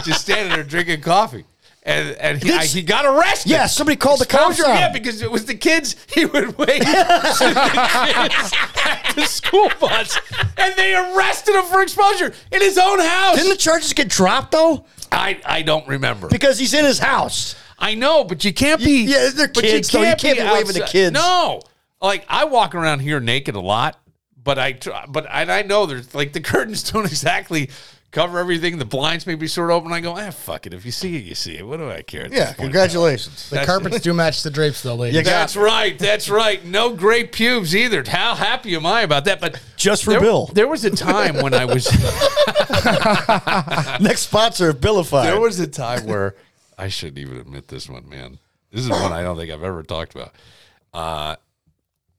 just standing there drinking coffee. And, and he, I- he got arrested. Yeah, somebody called the cops on Yeah, him. because it was the kids. He would wait to the kids at the school bus, and they arrested him for exposure in his own house. Didn't the charges get dropped though? I I don't remember. Because he's in his house. I know, but you can't be. yeah, they're but kids, though. You can't be waving to outside- kids. No, like I walk around here naked a lot, but I tr- but I, I know there's like the curtains don't exactly cover everything. The blinds may be sort of open. I go, ah, fuck it. If you see it, you see it. What do I care? at this Yeah, point? congratulations. The That's- carpets do match the drapes, though, ladies. You got- That's right. That's right. No great pubes either. How happy am I about that? But Just for there, Bill. There was a time when I was. Next sponsor of Billify. there was a time where I shouldn't even admit this one, man. This is one I don't think I've ever talked about. Uh,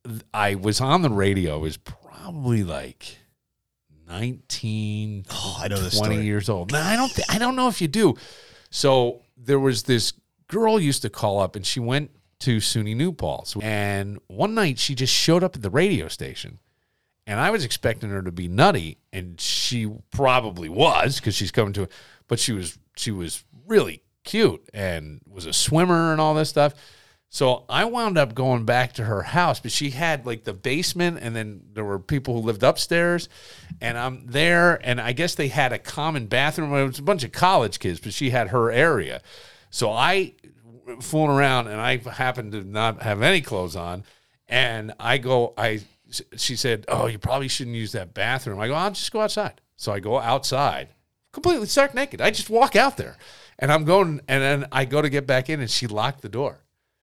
th- I was on the radio. I was probably like 19, Oh, I know this 20 story. years old. No, I don't. Th- I don't know if you do. So there was this girl used to call up, and she went to SUNY New Paltz. And one night, she just showed up at the radio station, and I was expecting her to be nutty, and she probably was because she's coming to. But she was she was really cute and was a swimmer and all this stuff. So I wound up going back to her house, but she had like the basement, and then there were people who lived upstairs, and I'm there, and I guess they had a common bathroom. It was a bunch of college kids, but she had her area. So I fooling around, and I happened to not have any clothes on, and I go, I she said, "Oh, you probably shouldn't use that bathroom." I go, "I'll just go outside." So I go outside, completely stark naked. I just walk out there, and I'm going, and then I go to get back in, and she locked the door.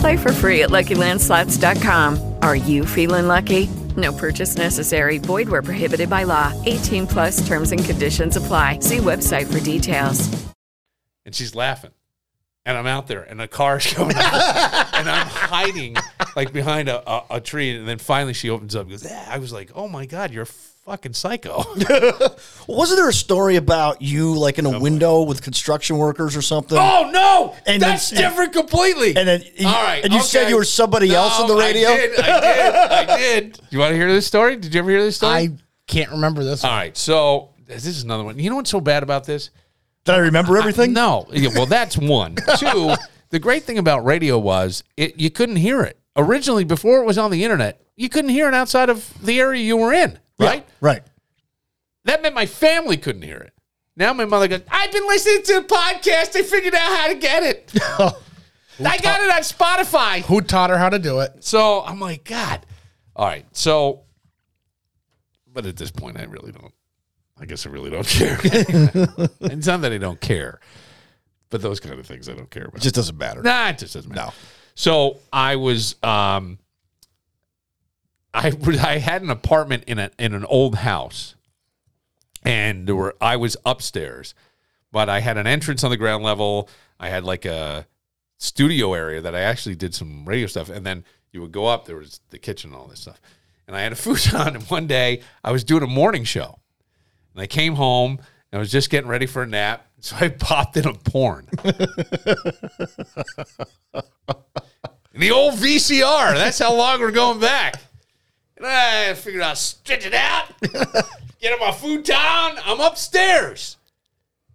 Play for free at LuckyLandSlots.com. Are you feeling lucky? No purchase necessary. Void where prohibited by law. 18 plus terms and conditions apply. See website for details. and she's laughing. And I'm out there, and a car's coming out, and I'm hiding like behind a, a, a tree. And then finally, she opens up. and Goes, "Ah." I was like, "Oh my god, you're fucking psycho." Wasn't there a story about you like in a window with construction workers or something? oh no, And that's then- different completely. And then you, All right, and you said you were somebody else on the radio. I did. I did. I did. You want to hear this story? Did you ever hear this story? I can't remember this. All right, so this is another one. You know what's so bad about this? Did I remember everything? no. Yeah, well, that's one. Two. The great thing about radio was it you couldn't hear it originally before it was on the internet. You couldn't hear it outside of the area you were in, right? right. That meant my family couldn't hear it. Now my mother goes, I've been listening to the podcast. I figured out how to get it. I got it on Spotify. Who taught her how to do it? So I'm like, God. All right. So, but at this point, I really don't. I guess I really don't care. it's not that I don't care, but those kind of things I don't care about. It just doesn't matter. Nah, it just doesn't matter. No. So I was, um, I I had an apartment in a in an old house, and there were I was upstairs, but I had an entrance on the ground level. I had like a studio area that I actually did some radio stuff, and then you would go up. There was the kitchen and all this stuff, and I had a futon. And one day I was doing a morning show, and I came home and I was just getting ready for a nap, so I popped in a porn. the old VCR. That's how long we're going back. And I figured I'd stretch it out, get on my futon. I'm upstairs.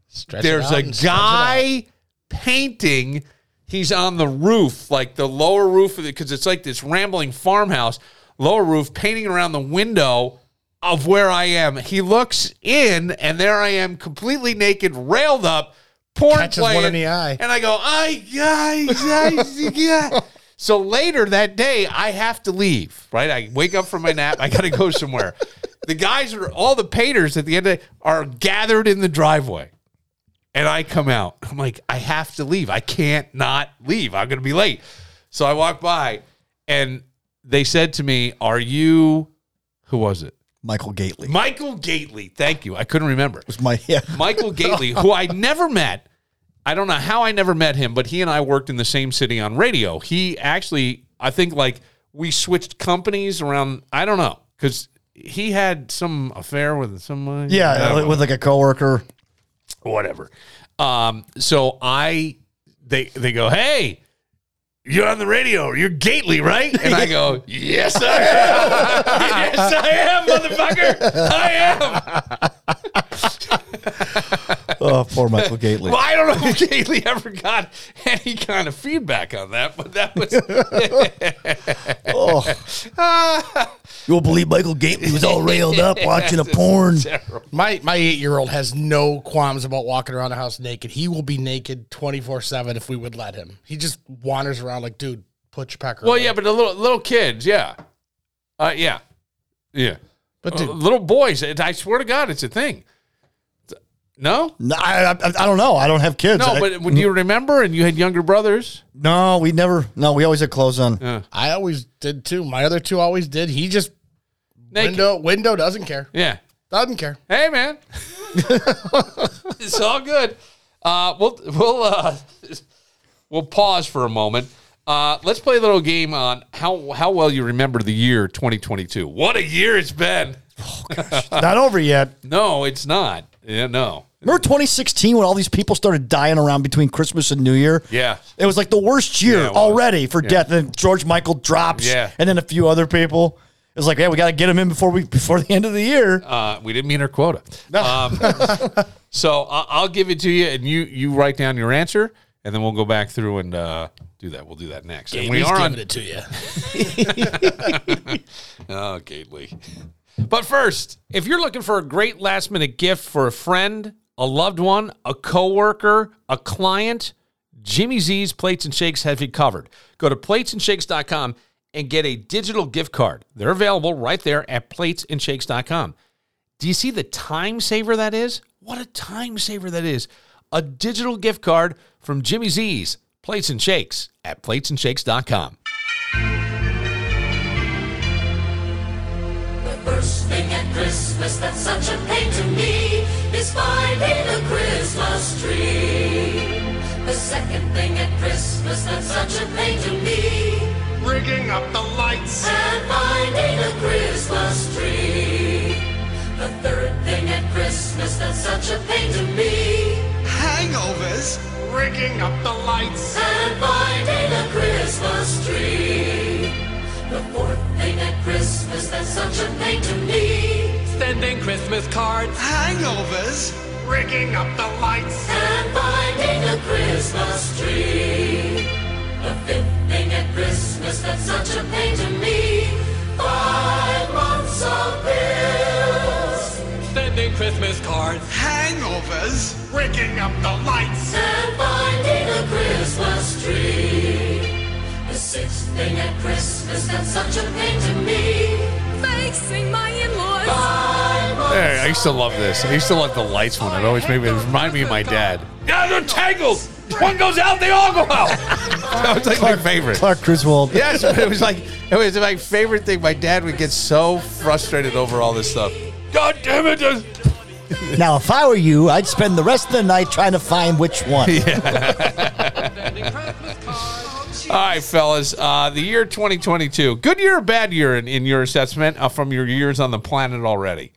Stretch There's a and stretch it guy painting. He's on the roof, like the lower roof of it, because it's like this rambling farmhouse, lower roof, painting around the window of where I am. He looks in, and there I am, completely naked, railed up, porn Catches one playing, in the eye. and I go, I, I, I, yeah. So later that day, I have to leave. Right, I wake up from my nap. I got to go somewhere. The guys are all the painters at the end of the day are gathered in the driveway. And I come out. I'm like, I have to leave. I can't not leave. I'm going to be late. So I walk by and they said to me, Are you, who was it? Michael Gately. Michael Gately. Thank you. I couldn't remember. It was my yeah. Michael Gately, who I never met. I don't know how I never met him, but he and I worked in the same city on radio. He actually, I think, like we switched companies around. I don't know because he had some affair with someone. Yeah, don't know with like a coworker. whatever. Um, so I they they go, Hey, you're on the radio, you're Gately, right? And I go, Yes, I am. yes, I am, motherfucker. I am. Oh, poor Michael Gately. Well, I don't know if Gately ever got any kind of feedback on that, but that was oh. You won't believe Michael Gately was all railed up watching a porn. My my eight year old has no qualms about walking around the house naked. He will be naked twenty four seven if we would let him. He just wanders around like, dude, put your pecker. On. Well, away." yeah, but the little little kids, yeah. Uh yeah. Yeah. But Uh, little boys, I swear to God, it's a thing. No? No, I, I, I don't know. I don't have kids. No, I- but would you remember and you had younger brothers? no, we never. No, we always had clothes on. I always did too. My other two always did. He just window window doesn't care. Yeah. Doesn't care. Hey man. it's all good. Uh we'll we'll uh we'll pause for a moment. Uh let's play a little game on how how well you remember the year 2022. What a year it's been. Not over yet. No, it's not. Yeah, no. Remember 2016 when all these people started dying around between Christmas and New Year? Yeah. It was like the worst year Yeah, already for Yeah. death. And George Michael drops. Yeah. And then a few other people. It was like, yeah, we got to get him in before we before the end of the year. Uh, we didn't meet our quota. Um, so I- I'll give it to you, and you you write down your answer, and then we'll go back through and uh, do that. We'll do that next. Yeah, and we he's are giving on it to you. oh, Gately. But first, if you're looking for a great last minute gift for a friend, a loved one, a coworker, a client, Jimmy Z's Plates and Shakes have you covered. Go to platesandshakes.com and get a digital gift card. They're available right there at platesandshakes.com. Do you see the time saver that is? What a time saver that is. A digital gift card from Jimmy Z's Plates and Shakes at platesandshakes.com. The first thing at Christmas that's such a pain to me is finding a Christmas tree. The second thing at Christmas that's such a pain to me, rigging up the lights and finding a Christmas tree. The third thing at Christmas that's such a pain to me, hangovers, rigging up the lights and finding a Christmas tree. The fourth thing at Christmas that's such a pain to me. Sending Christmas cards. Hangovers. Rigging up the lights. And finding a Christmas tree. The fifth thing at Christmas that's such a pain to me. Five months of bills. Sending Christmas cards. Hangovers. Rigging up the lights. And finding a Christmas tree. The sixth thing at Christmas that's such a pain to me. Facing my in-laws. Hey, I used to love this. I used to love the lights one. It always made me it reminded me of my dad. Yeah, they're tangled. One goes out, they all go out. that was like my favorite. Clark Griswold. Yes, but it was like it was my favorite thing. My dad would get so frustrated over all this stuff. God damn it! just- now, if I were you, I'd spend the rest of the night trying to find which one. All right, fellas. Uh, the year 2022. Good year or bad year in, in your assessment uh, from your years on the planet already?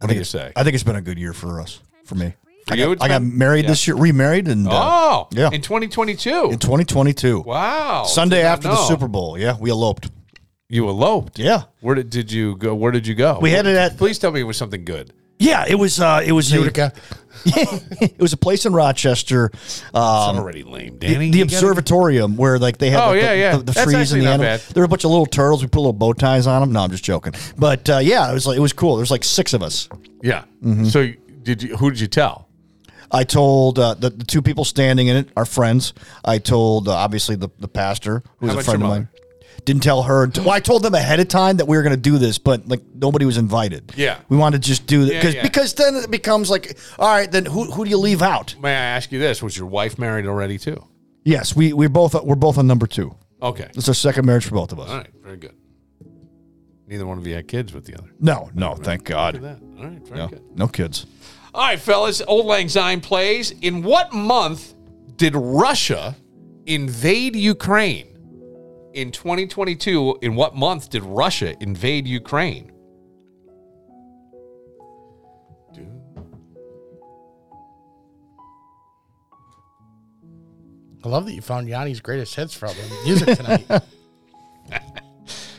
What do you say? I think it's been a good year for us, for me. For I you, got, I got married yeah. this year, remarried, and uh, Oh, yeah, in 2022. in 2022. Wow. Sunday after the. Super Bowl. Yeah, we eloped. You eloped. Yeah. Where did, did you go? Where did you go? We had it at- Please tell me it was something good. Yeah, it was. Uh, it was a- Utica. it was a place in Rochester. Um, already lame, the- Danny. The, You gotta- observatorium where like they had Oh, like, yeah, the, yeah. the, the trees actually and the not animals. bad. There were a bunch of little turtles. We put little bow ties on them. No, I'm just joking. But uh, yeah, it was like it was cool. There's like six of us. Yeah. Mhm. So did you? Who did you tell? I told uh, the, the two people standing in it are friends. I told uh, obviously the, the pastor who's How a friend your of mine. Didn't tell her. Well, I told them ahead of time that we were going to do this, but like nobody was invited. Yeah. we wanted to just do that Yeah, because yeah. because then it becomes like, all right, then who who do you leave out? May I ask you this? Was your wife married already too? Yes, we we both we're both on number two. Okay. It's our second marriage for both of us. All right. Very good. Neither one of you had kids with the other. No, no, thank God. That. All right. Very No, good. no kids. All right, fellas. Auld Lang Syne plays. In what month did Russia invade Ukraine? In 2022, in what month did Russia invade Ukraine? I love that you found Yanni's greatest hits for the music tonight.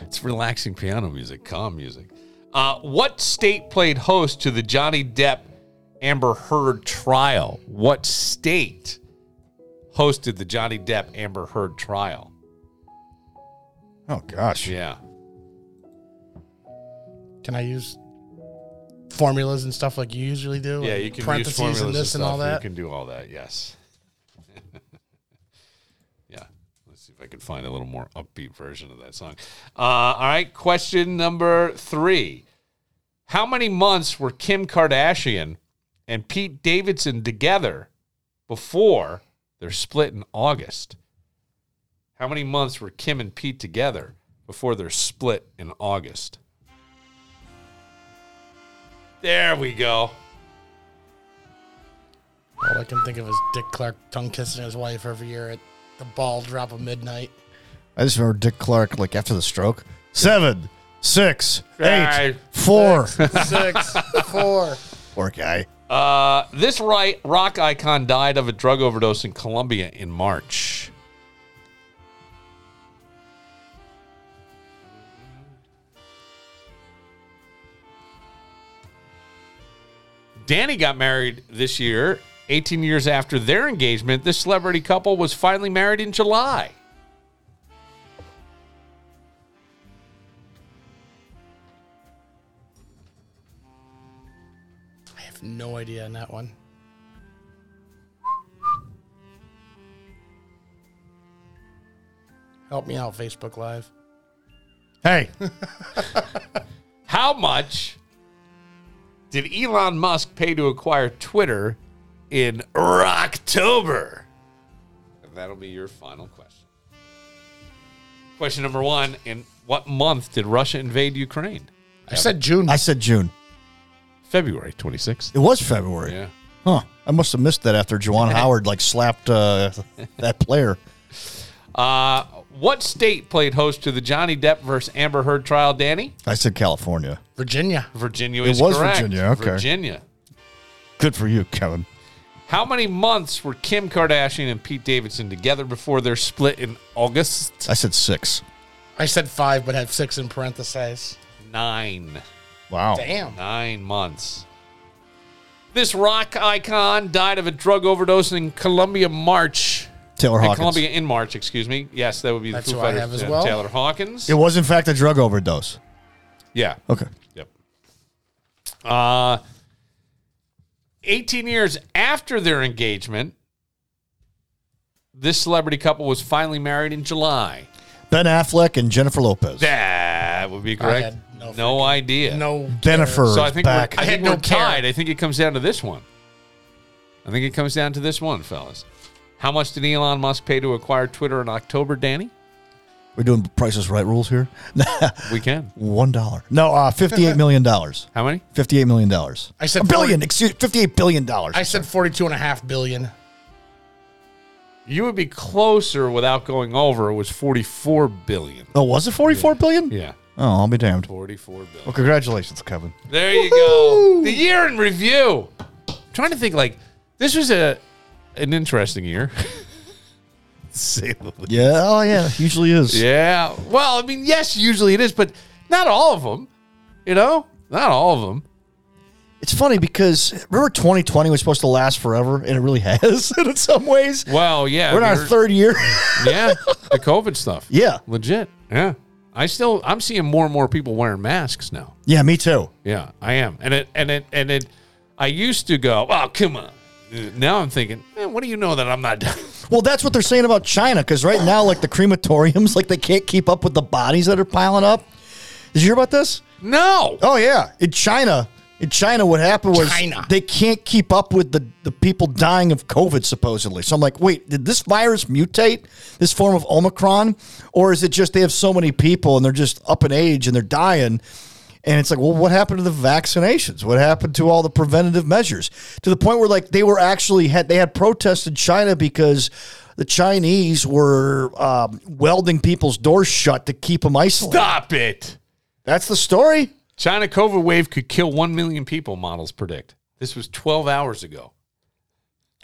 It's relaxing piano music, calm music. Uh, what state played host to the Johnny Depp Amber Heard trial? What state hosted the Johnny Depp Amber Heard trial? Oh gosh. Yeah. Can I use formulas and stuff like you usually do? Yeah, you can use formulas and this and, stuff. all that. You can do all that. Yes. yeah. Let's see if I can find a little more upbeat version of that song. Uh, all right. Question number three: How many months were Kim Kardashian and Pete Davidson together before their split in August? How many months were Kim and Pete together before their split in August? There we go. All I can think of is Dick Clark tongue kissing his wife every year at the ball drop of midnight. I just remember Dick Clark like after the stroke. Seven, six, eight, Five, four. Six, four. Poor guy. Uh, this right rock icon died of a drug overdose in Colombia in March. Danny got married this year, 18 years after their engagement. This celebrity couple was finally married in July. I have no idea on that one. Help me out, Facebook Live. Hey, How much did Elon Musk pay to acquire Twitter in October? That'll be your final question. Question number one In what month did Russia invade Ukraine? I said June. I said June. February 26th. It was February. Yeah. Huh. I must have missed that after Juwan Howard like slapped uh, that player. Uh, what state played host to the Johnny Depp versus Amber Heard trial, Danny? I said California. Virginia. Virginia It is was correct. Virginia, okay. Virginia. Good for you, Kevin. How many months were Kim Kardashian and Pete Davidson together before their split in August? I said six. I said five, but have six in parentheses. Nine. Wow. Damn. Nine months. This rock icon died of a drug overdose in Colombia, March. Taylor In Hawkins. Colombia in March, excuse me. Yes, that would be the That's Foo who I Fighters. have as uh, well. Taylor Hawkins. It was in fact a drug overdose. yeah. Okay. Yep. Uh, 18 years after their engagement, this celebrity couple was finally married in July. Ben Affleck and Jennifer Lopez. That would be I correct. had No, no idea. No. Jennifer So I is think back. we're, I I think had no we're care. tied. I think it comes down to this one. I think it comes down to this one, fellas. How much did Elon Musk pay to acquire Twitter in October, Danny? We're doing Price Is Right rules here. We can. One dollar. No, uh, fifty-eight million dollars. How many? Fifty-eight million dollars. I said a billion. 40 Excuse, fifty-eight billion dollars. I said 42 and a half billion. You would be closer without going over. It was 44 billion. Oh, was it forty-four billion? Yeah. Oh, I'll be damned. 44 billion. Well, congratulations, Kevin. There you go. The year in review. I'm trying to think like this was a an interesting year. Say the least. Yeah. Oh, yeah. Usually is. Yeah. Well, I mean, yes, usually it is, but not all of them. You know, not all of them. It's funny because remember 2020 was supposed to last forever, and it really has in some ways. Well, yeah. We're in our third year. yeah, the COVID stuff. Yeah. legit. Yeah, I still I'm seeing more and more people wearing masks now. yeah, me too. Yeah, I am, and it and it and it. I used to go, oh come on. Now I'm thinking, man, what do you know that I'm not done? Well, that's what they're saying about China because right now, like the crematoriums, like they can't keep up with the bodies that are piling up. Did you hear about this? No. Oh yeah, in China, in China, what happened was China. they can't keep up with the the people dying of COVID supposedly. So I'm like, wait, did this virus mutate this form of Omicron, or is it just they have so many people and they're just up in age and they're dying? And it's like, well, what happened to the vaccinations? What happened to all the preventative measures? To the point where like they were actually had they had protests in China because the Chinese were um, welding people's doors shut to keep them isolated. Stop it. That's the story. China COVID wave could kill 1 million people, models predict. This was 12 hours ago.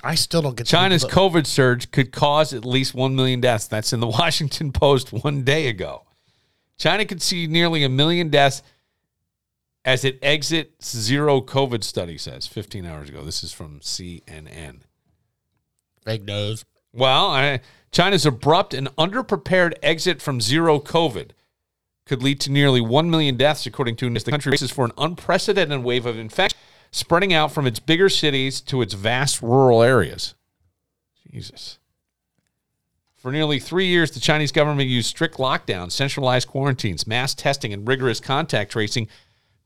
I still don't get China's people COVID surge could cause at least 1 million deaths. That's in the Washington Post one day ago. China could see nearly a million deaths as it exits zero COVID study says 15 hours ago. This is from CNN. fake news. Well, I, China's abrupt and underprepared exit from zero COVID could lead to nearly 1 million deaths, according to as the country races for an unprecedented wave of infection spreading out from its bigger cities to its vast rural areas. Jesus. For nearly three years, the Chinese government used strict lockdowns, centralized quarantines, mass testing, and rigorous contact tracing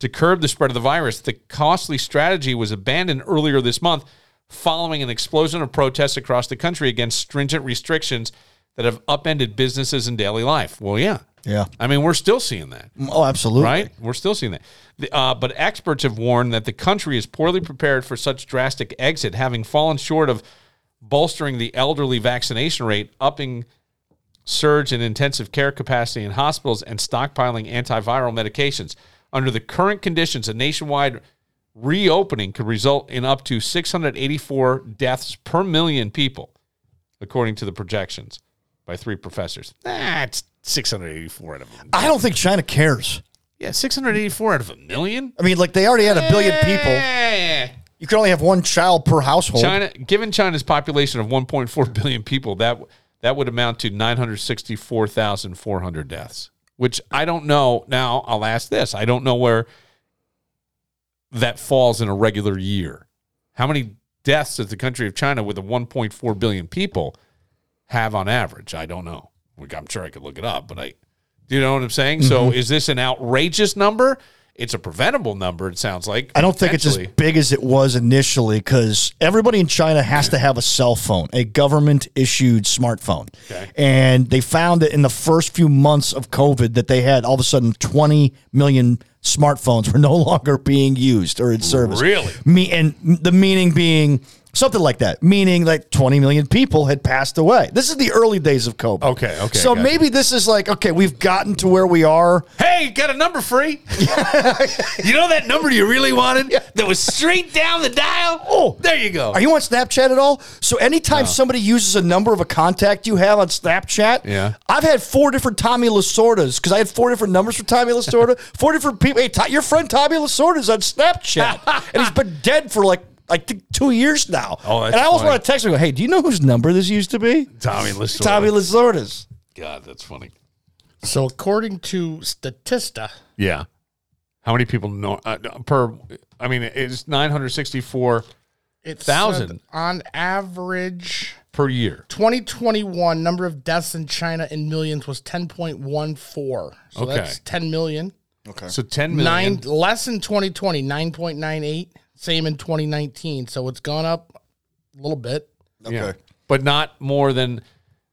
to curb the spread of the virus. The costly strategy was abandoned earlier this month following an explosion of protests across the country against stringent restrictions that have upended businesses and daily life. Well, yeah. Yeah. I mean, we're still seeing that. Oh, absolutely. Right? We're still seeing that. The, uh, but experts have warned that the country is poorly prepared for such drastic exit, having fallen short of bolstering the elderly vaccination rate, upping surge in intensive care capacity in hospitals, and stockpiling antiviral medications. Under the current conditions, a nationwide reopening could result in up to 684 deaths per million people, according to the projections by three professors. That's 684 out of them. I don't think China cares. Yeah, 684 out of a million? I mean, like they already had a billion people. You could only have one child per household. China, given China's population of 1.4 billion people, that that would amount to 964,400 deaths. Which I don't know. Now I'll ask this: I don't know where that falls in a regular year. How many deaths does the country of China with a 1.4 billion people have on average? I don't know. Like, I'm sure I could look it up, but I, do you know what I'm saying? So Mhm. is this an outrageous number? It's a preventable number. It sounds like. I don't think it's as big as it was initially because everybody in China has to have a cell phone, a government issued smartphone. Okay. And they found that in the first few months of COVID that they had all of a sudden 20 million smartphones were no longer being used or in service. Really? Me and the meaning being something like that, meaning like 20 million people had passed away. This is the early days of COVID. Okay, okay, So maybe this is like, okay, we've gotten to where we are. Hey, got a number free? you know that number you really wanted that was straight down the dial? Oh, there you go. Are you on Snapchat at all? So anytime No. somebody uses a number of a contact you have on Snapchat, Yeah. I've had four different Tommy Lasordas because I had four different numbers for Tommy Lasorda. four different people. Hey, your friend Tommy Lasorda's on Snapchat, and he's been dead for like like th- two years now. Oh, that's and I always funny. want to text him. and Go, hey, do you know whose number this used to be? Tommy Lasorda. Tommy Lasorda's. God, that's funny. So according to Statista, Yeah. How many people know uh, per? I mean, it's nine hundred sixty-four it's thousand on average. per year. 2021 number of deaths in China in millions was 10.14. So Okay. that's 10 million. Okay. So ten million. Nine less in 2020, 9.98. Same in 2019. So it's gone up a little bit. Yeah. But not more than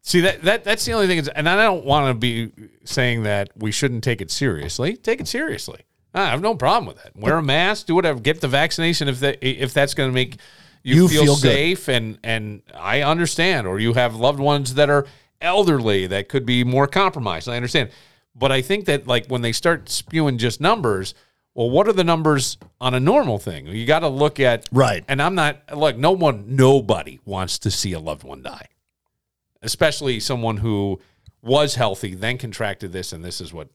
see that that that's the only thing is and I don't want to be saying that we shouldn't take it seriously. Take it seriously. I have no problem with that. Wear a mask, do whatever, get the vaccination if that if that's going to make you, You feel, feel good. safe and and I understand or you have loved ones that are elderly that could be more compromised. I understand. But I think that like when they start spewing just numbers, well, what are the numbers on a normal thing? You got to look at Right. And I'm not look. No one, nobody wants to see a loved one die, especially someone who was healthy then contracted this, and this is what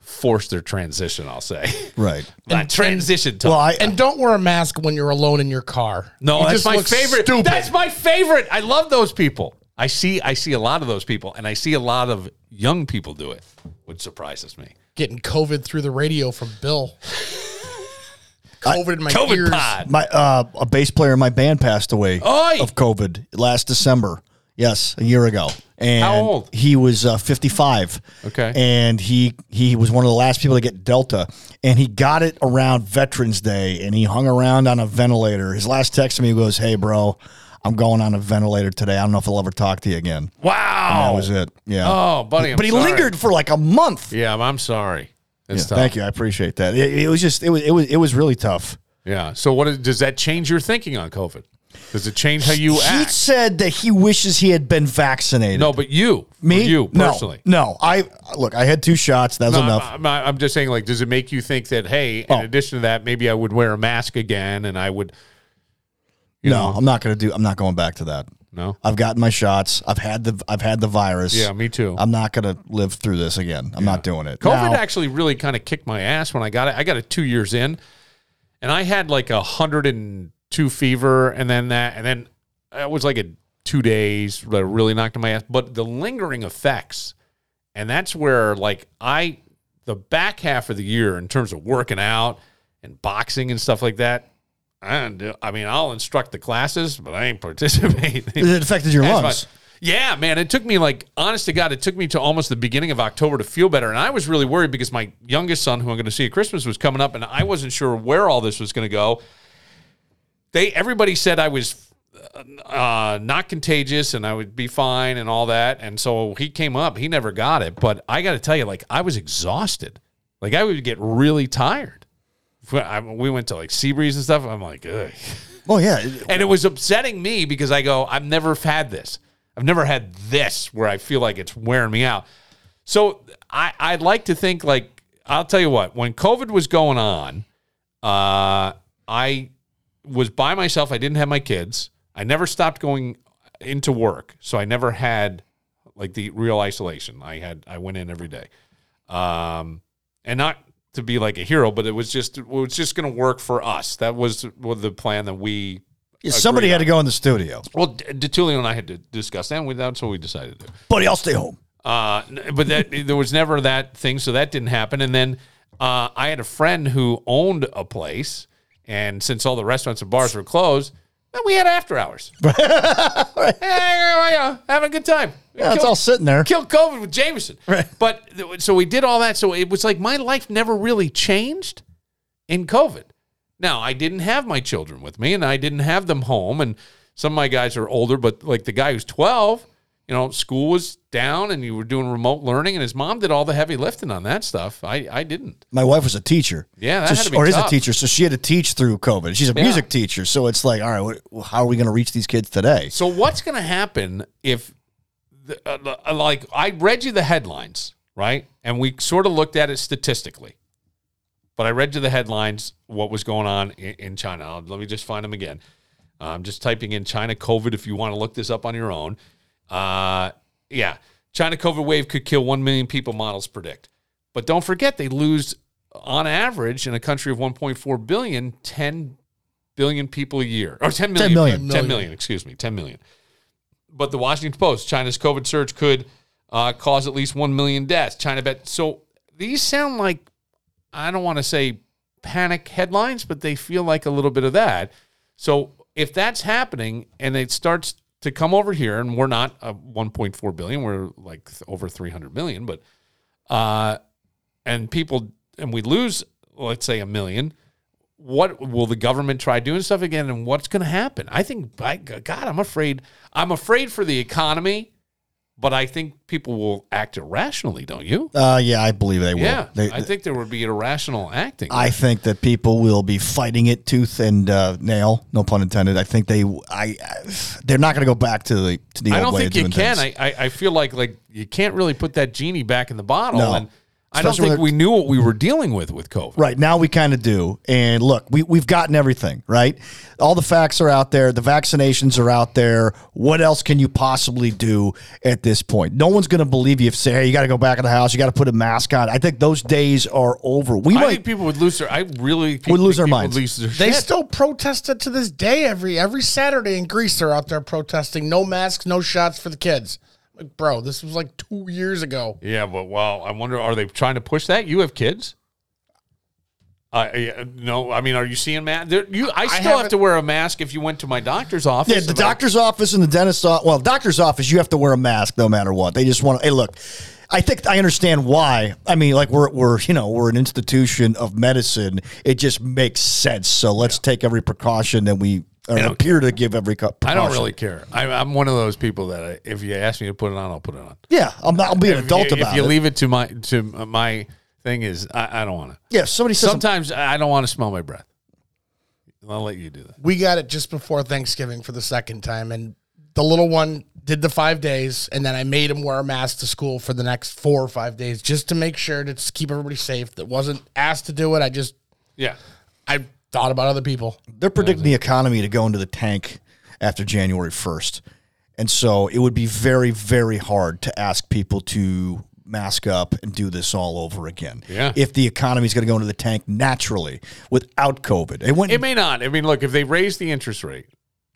forced their transition. I'll say Right. Not transition. Talk. Well, I And don't wear a mask when you're alone in your car. no, You that's my favorite. Stupid. That's my favorite. I love those people. I see. I see a lot of those people, and I see a lot of young people do it, which surprises me. Getting COVID through the radio from Bill. COVID in my COVID ears. pod. My uh, a bass player in my band passed away Oi! of COVID last December. Yes, a year ago. And How old? He was uh, 55. Okay. And he he was one of the last people to get Delta, and he got it around Veterans Day, and he hung around on a ventilator. His last text to me goes, "Hey, bro." I'm going on a ventilator today. I don't know if I'll ever talk to you again. And Wow. that was it. Yeah. Oh, buddy, I'm but he sorry. lingered for like a month. Yeah, I'm sorry. It's Yeah, tough. thank you. I appreciate that. It, it was just it was it was it was really tough. Yeah. So, what is, does that change your thinking on COVID? Does it change how you he act? said that he wishes he had been vaccinated. No, but you, Me? you No, personally. No, I look. I had two shots. That's No, enough. I'm, I'm just saying, like, does it make you think that, hey, in Oh. addition to that, maybe I would wear a mask again, and I would, no, know, I'm not going to do. I'm not going back to that. no, I've gotten my shots. I've had the. I've had the virus. yeah, me too. I'm not going to live through this again. I'm not doing it. COVID Now- actually really kind of kicked my ass when I got it. I got it two years in, and I had like a hundred and two fever, and then that, and then it was like a two days that really knocked my ass. But the lingering effects, and that's where like I, the back half of the year in terms of working out and boxing and stuff like that. I, don't do, I mean, I'll instruct the classes, but I ain't participating. It affected your lungs. yeah, man. It took me like, honest to God, it took me to almost the beginning of October to feel better. And I was really worried because my youngest son, who I'm going to see at Christmas, was coming up, and I wasn't sure where all this was going to go. They, everybody said I was uh, not contagious and I would be fine and all that. And so he came up. He never got it, but I got to tell you, like, I was exhausted. Like, I would get really tired. I- We went to like Seabreeze and stuff. I'm like, ugh. Well, yeah. And it was upsetting me because I go, I've never had this. I've never had this where I feel like it's wearing me out. So I, I'd like to think like I'll tell you what, when COVID was going on, uh, I was by myself. I didn't have my kids. I never stopped going into work, so I never had like the real isolation. I had I went in every day, um, and not to be like a hero, but it was just it was just going to work for us. That was, the plan that we. Yeah, somebody had to go in the studio. Well, DeTulio and I had to discuss that, and we, that's what we decided to do. Buddy, I'll stay home. Uh, but that there was never that thing, so that didn't happen. And then uh, I had a friend who owned a place, and since all the restaurants and bars were closed, we had after hours. Hey, yeah, having a good time. Yeah, it's all sitting there. Killed COVID with Jameson. Right. But so we did all that. So it was like my life never really changed in COVID. Now, I didn't have my children with me and I didn't have them home. And some of my guys are older, but like the guy who's 12, you know, school was down and you were doing remote learning and his mom did all the heavy lifting on that stuff. I, I didn't. My wife was a teacher. Yeah, that So had she- to be or is a teacher, so she had to teach through COVID. She's a Yeah. music teacher, so it's like, all right, what, how are we going to reach these kids today? So what's going to happen if, the, uh, uh, like, I read you the headlines, right? And we sort of looked at it statistically. But I read you the headlines, what was going on in, in China. Uh, Let me just find them again. I'm just typing in China COVID if you want to look this up on your own. Uh, yeah, China COVID wave could kill 1 million people, models predict. But don't forget, they lose, on average, in a country of 1.4 billion, 10 billion people a year. Or 10 million. 10 million. 10 million, excuse me, 10 million. But the Washington Post, China's COVID surge could uh, cause at least 1 million deaths. China bet. So these sound like, I don't want to say panic headlines, but they feel like a little bit of that. So if that's happening and it starts to come over here, and we're not uh, 1.4 billion, we're like over 300 million, but uh, and people and we lose, let's say a million. What will the government try doing stuff again, and what's going to happen? I think, by God, I'm afraid. I'm afraid for the economy, but I think people will act irrationally. Don't you? Uh, yeah, I believe they will. Yeah, They- I think there would be irrational acting. I think that people will be fighting it tooth and uh, nail. No pun intended. I think they, I, they're not going to go back to the to the I don't think you can. things. I I feel like like you can't really put that genie back in the bottle, No. and I don't think we knew what we were dealing with with COVID. Right now, we kind of do. And look, we, we've gotten everything, right? All the facts are out there. The vaccinations are out there. What else can you possibly do at this point? No one's going to believe you if you say, hey, you got to go back in the house. You got to put a mask on. I think those days are over. We I might. think people would lose their. I really Would lose their minds. Lose their They shit. still protest it to this day. Every every Saturday in Greece, they're out there protesting. No masks, no shots for the kids. Bro, this was like two years ago. Yeah, but well, I wonder, are they trying to push that? You have kids? Uh, yeah, no, I mean, are you seeing Matt? There, you, I still have haven't- to wear a mask if you went to my doctor's office. Yeah, the If I- doctor's office and the dentist's office. Well, doctor's office, you have to wear a mask no matter what. They just want. To. Hey, look, I think I understand why. I mean, like we're we're you know we're an institution of medicine. It just makes sense. So let's take every precaution that we or don't appear to give every co- I don't really care. I, I'm one of those people that I, if you ask me to put it on, I'll put it on. Yeah, I'm not. I'll be an If adult you, about If you it. leave it to my to my thing is, I, I don't want to. yeah, somebody says Sometimes I don't want to smell my breath. I'll let you do that. We got it just before Thanksgiving for the second time, and the little one did the five days, and then I made him wear a mask to school for the next four or five days just to make sure to keep everybody safe. That wasn't asked to do it. I just Yeah. I thought about other people. they're predicting the economy to go into the tank after January 1st. And so it would be very, very hard to ask people to mask up and do this all over again. Yeah. If the economy is going to go into the tank naturally without COVID. It went It may not. I mean, look, if they raise the interest rate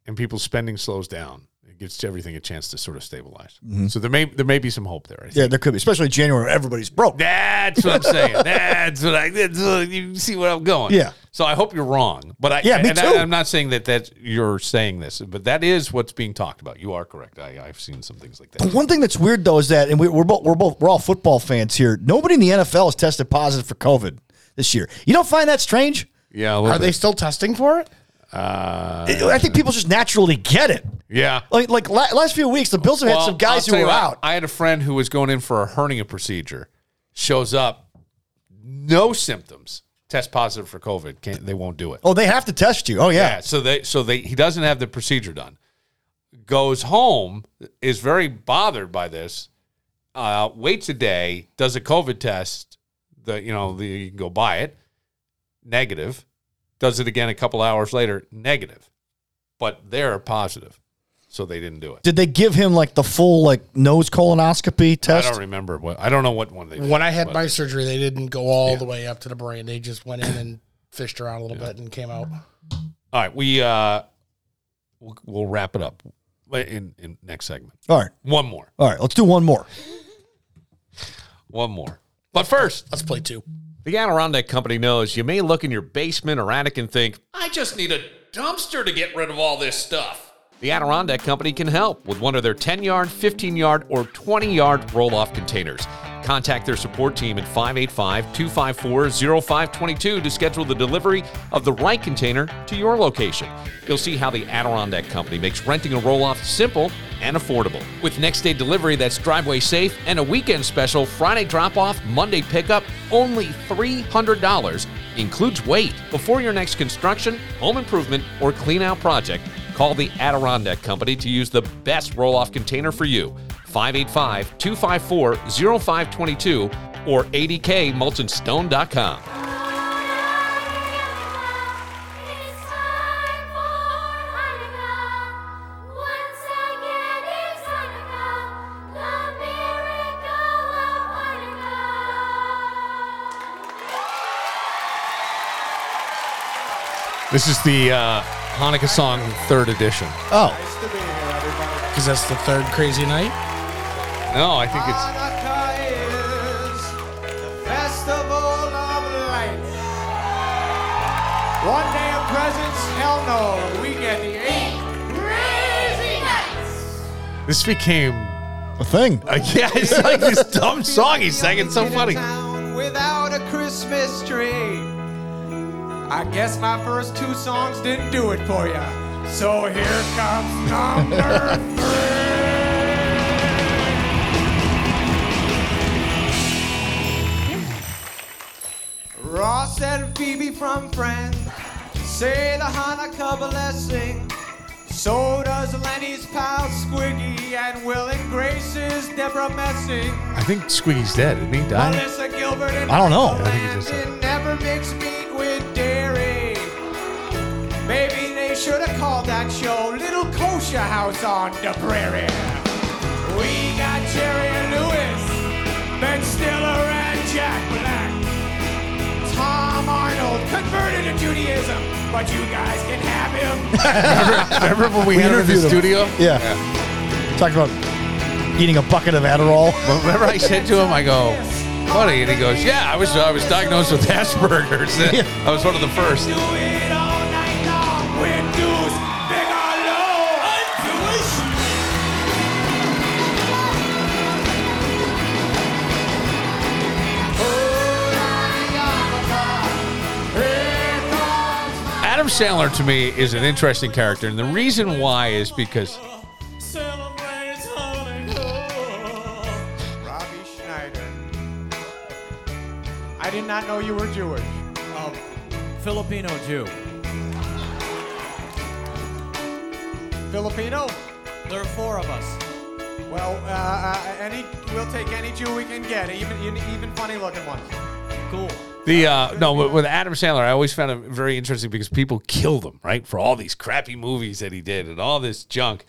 and people's spending slows down, it gives everything a chance to sort of stabilize. So there may there may be some hope there. I think. Mm-hmm. Yeah, there could be, especially January. Everybody's broke. That's what I'm saying. That's what I. That's what, you see where I'm going. Yeah. So I hope you're wrong, but I. Yeah, me and too. I, am not saying that that you're saying this, but that is what's being talked about. You are correct. I, I've seen some things like that. But one thing that's weird though is that, and we, we're both we're both we're all football fans here. Nobody in the NFL has tested positive for COVID this year. You don't find that strange? Yeah. A little Are they still testing for it? Uh, I think people just naturally get it. yeah. Like like la- last few weeks, the Bills have had some guys who were what, out. I had a friend who was going in for a hernia procedure. Shows up, no symptoms. Test positive for COVID. Can't, they won't do it. Oh, they have to test you. Oh yeah. So they so they he doesn't have the procedure done. Goes home, is very bothered by this. Uh, waits a day, does a COVID test. The you know the, you can go buy it. Negative. Does it again a couple hours later. Negative. But they're positive, so they didn't do it. Did they give him like the full like nose colonoscopy test? I don't remember what. I don't know what one they. Did, When I had but- my surgery, they didn't go all Yeah. the way up to the brain. They just went in and fished around a little bit and came out. All right, we uh, we'll, we'll wrap it up in in next segment. All right. One more. All right. Let's do one more. One more. But first, Let's play two. The Adirondack Company knows you may look in your basement or attic and think, I just need a dumpster to get rid of all this stuff. The Adirondack Company can help with one of their 10 yard, 15 yard, or 20 yard roll off containers. Contact their support team at 585 254 0522 to schedule the delivery of the right container to your location. You'll see how the Adirondack Company makes renting a roll off simple and affordable. With next day delivery that's driveway safe and a weekend special Friday drop off, Monday pickup, only $300 includes weight. Before your next construction, home improvement, or clean out project, call the Adirondack Company to use the best roll off container for you. 585 254 0522 or 80kmulchinstone.com. This is the uh, Hanukkah song third edition. Oh. Because that's the third crazy night? No, I think it's. Festival of Lights. One day of presents, hell no. We get the eight crazy nights. This became a thing. Uh, yeah, it's like this dumb song he sang. It's so funny. Without a Christmas tree. I guess my first two songs didn't do it for you. So here comes number three. Ross and Phoebe from Friends say the Hanukkah blessing. So does Lenny's pal Squiggy and Will and Grace's Debra Messing. I think Squiggy's dead. Didn't he die? Melissa Gilbert and I don't know. I think he just never mix meat with dairy. Maybe they should have called that show Little Kosher House on the Prairie. We got Jerry and Lewis, Ben Stiller, and Jack. Tom Arnold converted to Judaism, but you guys can have him. Remember when we, had him in the interviewed studio? Yeah. Talked about eating a bucket of Adderall. But remember I said to him, I go, buddy, and he goes, yeah, I was I was diagnosed with Asperger's. I was one of the first. Adam Sandler to me is an interesting character, and the reason why is because Robbie Schneider. I did not know you were Jewish. Um, Filipino Jew. Filipino? There are four of us. Well, uh, uh, any we'll take any Jew we can get, even even funny looking ones. Cool. The uh, no with- Adam Sandler, I always found him very interesting because people killed him right for all these crappy movies that he did and all this junk,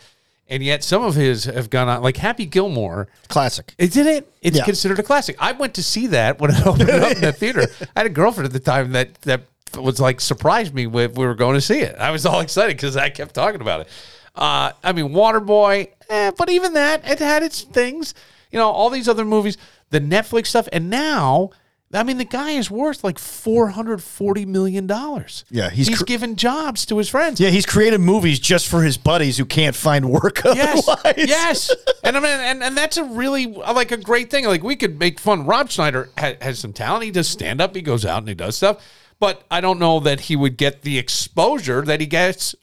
and yet some of his have gone on like Happy Gilmore, classic. Isn't it? It's Yeah. considered a classic. I went to see that when it opened up in the theater. I had a girlfriend at the time that that was like surprised me with we were going to see it. I was all excited because I kept talking about it. Uh, I mean, Waterboy, eh, but even that it had its things. You know, all these other movies, the Netflix stuff, and now. I mean, the guy is worth like four hundred forty million dollars. Yeah, he's he's cr- given jobs to his friends. Yeah, he's created movies just for his buddies who can't find work Yes, otherwise. yes, and I mean, and, and that's a really uh, like a great thing. Like we could make fun. Rob Schneider ha- has some talent. He does stand up. He goes out and he does stuff. But I don't know that he would get the exposure that he gets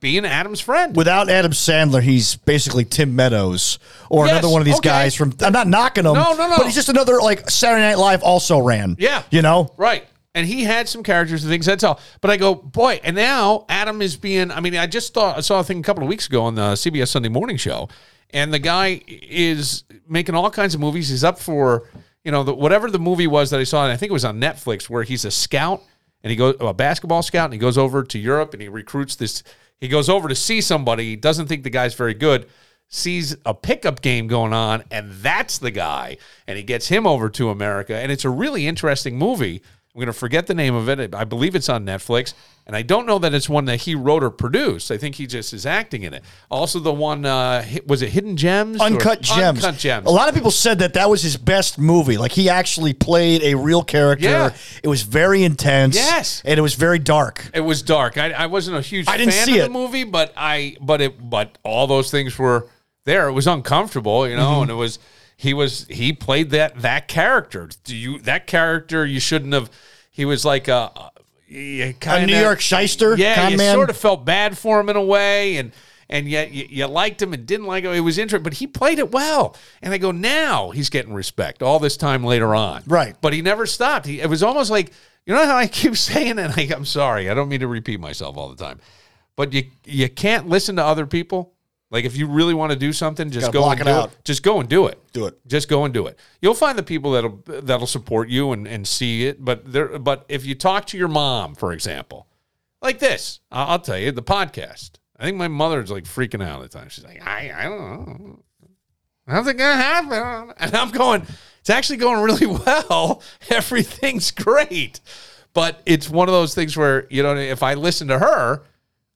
being Adam's friend. Without Adam Sandler, he's basically Tim Meadows or Yes, another one of these okay. guys from. I'm not knocking him. No, no, no. But he's just another like Saturday Night Live also ran. Yeah. you know. Right. And he had some characters and things. That's all. But I go, boy, and now Adam is being. I mean, I just thought I saw a thing a couple of weeks ago on the CBS Sunday Morning Show, and the guy is making all kinds of movies. He's up for you know the, whatever the movie was that I saw, and I think it was on Netflix, where he's a scout and he goes a basketball scout, and he goes over to Europe and he recruits this. He goes over to see somebody. Doesn't think the guy's very good. Sees a pickup game going on, and that's the guy. And he gets him over to America, and it's a really interesting movie I'm going to forget the name of it. I believe it's on Netflix, and I don't know that it's one that he wrote or produced. I think he just is acting in it. Also, the one uh, was it Hidden Gems? or- Uncut Gems. Uncut Gems. A lot of people said that that was his best movie. Like he actually played a real character. Yeah. It was very intense. Yes. and it was very dark. It was dark. I, I wasn't a huge I didn't fan see of it. the movie, but I but it but all those things were there. It was uncomfortable, you know, Mhm. and it was he was he played that that character. Do you that character you shouldn't have he was like a a, kinda- New York shyster, Yeah, you man? sort of felt bad for him in a way and and yet you, you liked him and didn't like him. It was interesting, but he played it well. And I go, now he's getting respect all this time later on. Right. But he never stopped. He, it was almost like, you know how I keep saying it? Like, I'm sorry. I don't mean to repeat myself all the time. But you you can't listen to other people. Like if you really want to do something, just go block and it do out. it. Just go and do it. Do it. Just go and do it. You'll find the people that'll that'll support you and, and see it. But there but if you talk to your mom, for example, like this, I'll, tell you, the podcast. I think my mother's like freaking out at the time. She's like, I, I don't know. How's it gonna happen? And I'm going, it's actually going really well. Everything's great. But it's one of those things where, you know, if I listen to her,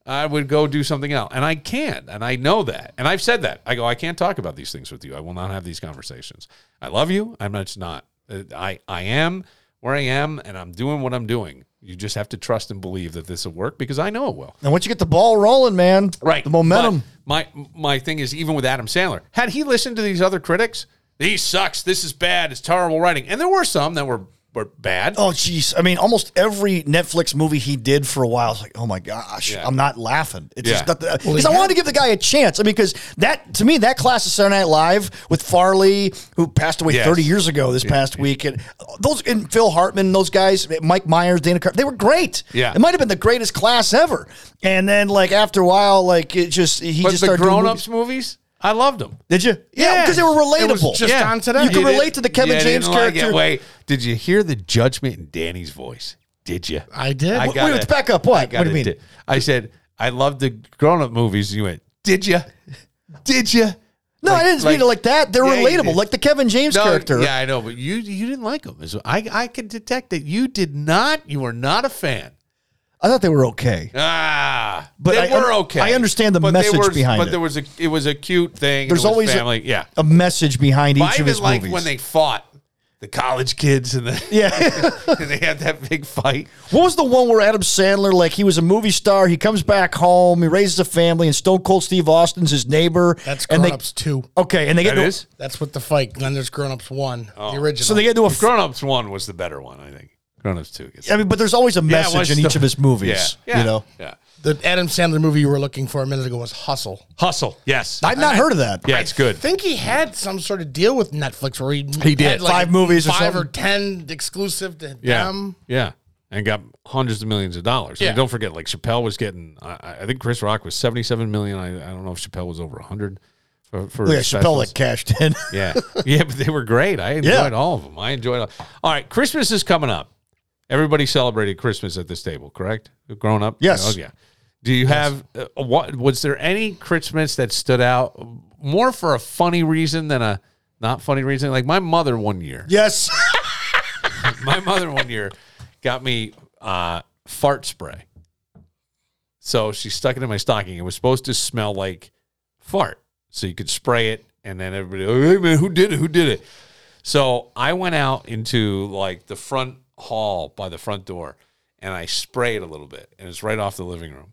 I would go do something else. And I can't. And I know that. And I've said that. I go, I can't talk about these things with you. I will not have these conversations. I love you. I'm not, not. Uh, I, I am where I am and I'm doing what I'm doing. You just have to trust and believe that this will work because I know it will. And once you get the ball rolling, man, Right. the momentum. But my my thing is even with Adam Sandler, had he listened to these other critics, he sucks. This is bad. It's terrible writing. And there were some that were were bad. Oh, jeez. I mean, almost every Netflix movie he did for a while, I was like, oh my gosh, Yeah. I'm not laughing. It's Yeah. just not the, Well, because I had- wanted to give the guy a chance. I mean, because that, to me, that class of Saturday Night Live with Farley, who passed away Yes. 30 years ago this past week, and those, and Phil Hartman, those guys, Mike Myers, Dana Carvey, they were great. Yeah. It might have been the greatest class ever. And then, like, after a while, like, it just, he but just the started doing grown movies. ups movies, I loved them. Did you? Yeah, because they were relatable. just on today. You can relate to the Kevin You James didn't like character. it. Wait, did you hear the judgment in Danny's voice? Did you? I did. I Wait, got let's back up. What? I What do you it. mean? I said I love the grown up movies. You went, did you? Did you? No, I didn't mean it like that. They're Yeah, you relatable, did. like the Kevin James No, character. Yeah, I know, but you you didn't like them. I I can detect that you did not. You were not a fan. I thought they were okay. Ah, But they I- were okay. I understand the But message were- behind but it. But there was a it was a cute thing. There's it was always a- yeah. a message behind But each I of even his liked movies. when they fought the college kids and the yeah. and they had that big fight. what was the one where Adam Sandler, like he was a movie star, he comes back home, he raises a family, and Stone Cold Steve Austin's his neighbor. That's and Grown they, Ups 2. Okay, and they get That to, is? That's with the fight. Then there's Grown Ups 1, the original. so they get to a. Grown Ups one was the better one, I think. Grown Ups two. Gets I mean, but there's always a message was in the- each of his movies. Yeah, yeah, You know, yeah. the Adam Sandler movie you were looking for a minute ago was Hustle. Hustle. Yes, I've not heard of that. yeah, it's good. I think he had some sort of deal with Netflix where he He did. had like Five movies or five or something? ten exclusive to Yeah, them. yeah, and got hundreds of millions of dollars. Yeah. And don't forget, like Chappelle was getting. I, I think Chris Rock was seventy-seven million. I, I don't know if Chappelle was over hundred. For, for Look at Chappelle specials. like cashed in. Yeah, yeah, but they were great. I enjoyed Yeah. all of them. I enjoyed. All. all right, Christmas is coming up. Everybody celebrated Christmas at this table, correct? Grown up, Yes. Oh yeah. Do you have uh, what? Was there any Christmas that stood out more for a funny reason than a not funny reason? Like my mother one year. yes. my mother one year got me uh, fart spray. So she stuck it in my stocking. It was supposed to smell like fart. So you could spray it and then everybody, hey man, who did it? Who did it? So I went out into like the front hall by the front door and I sprayed a little bit and it's right off the living room.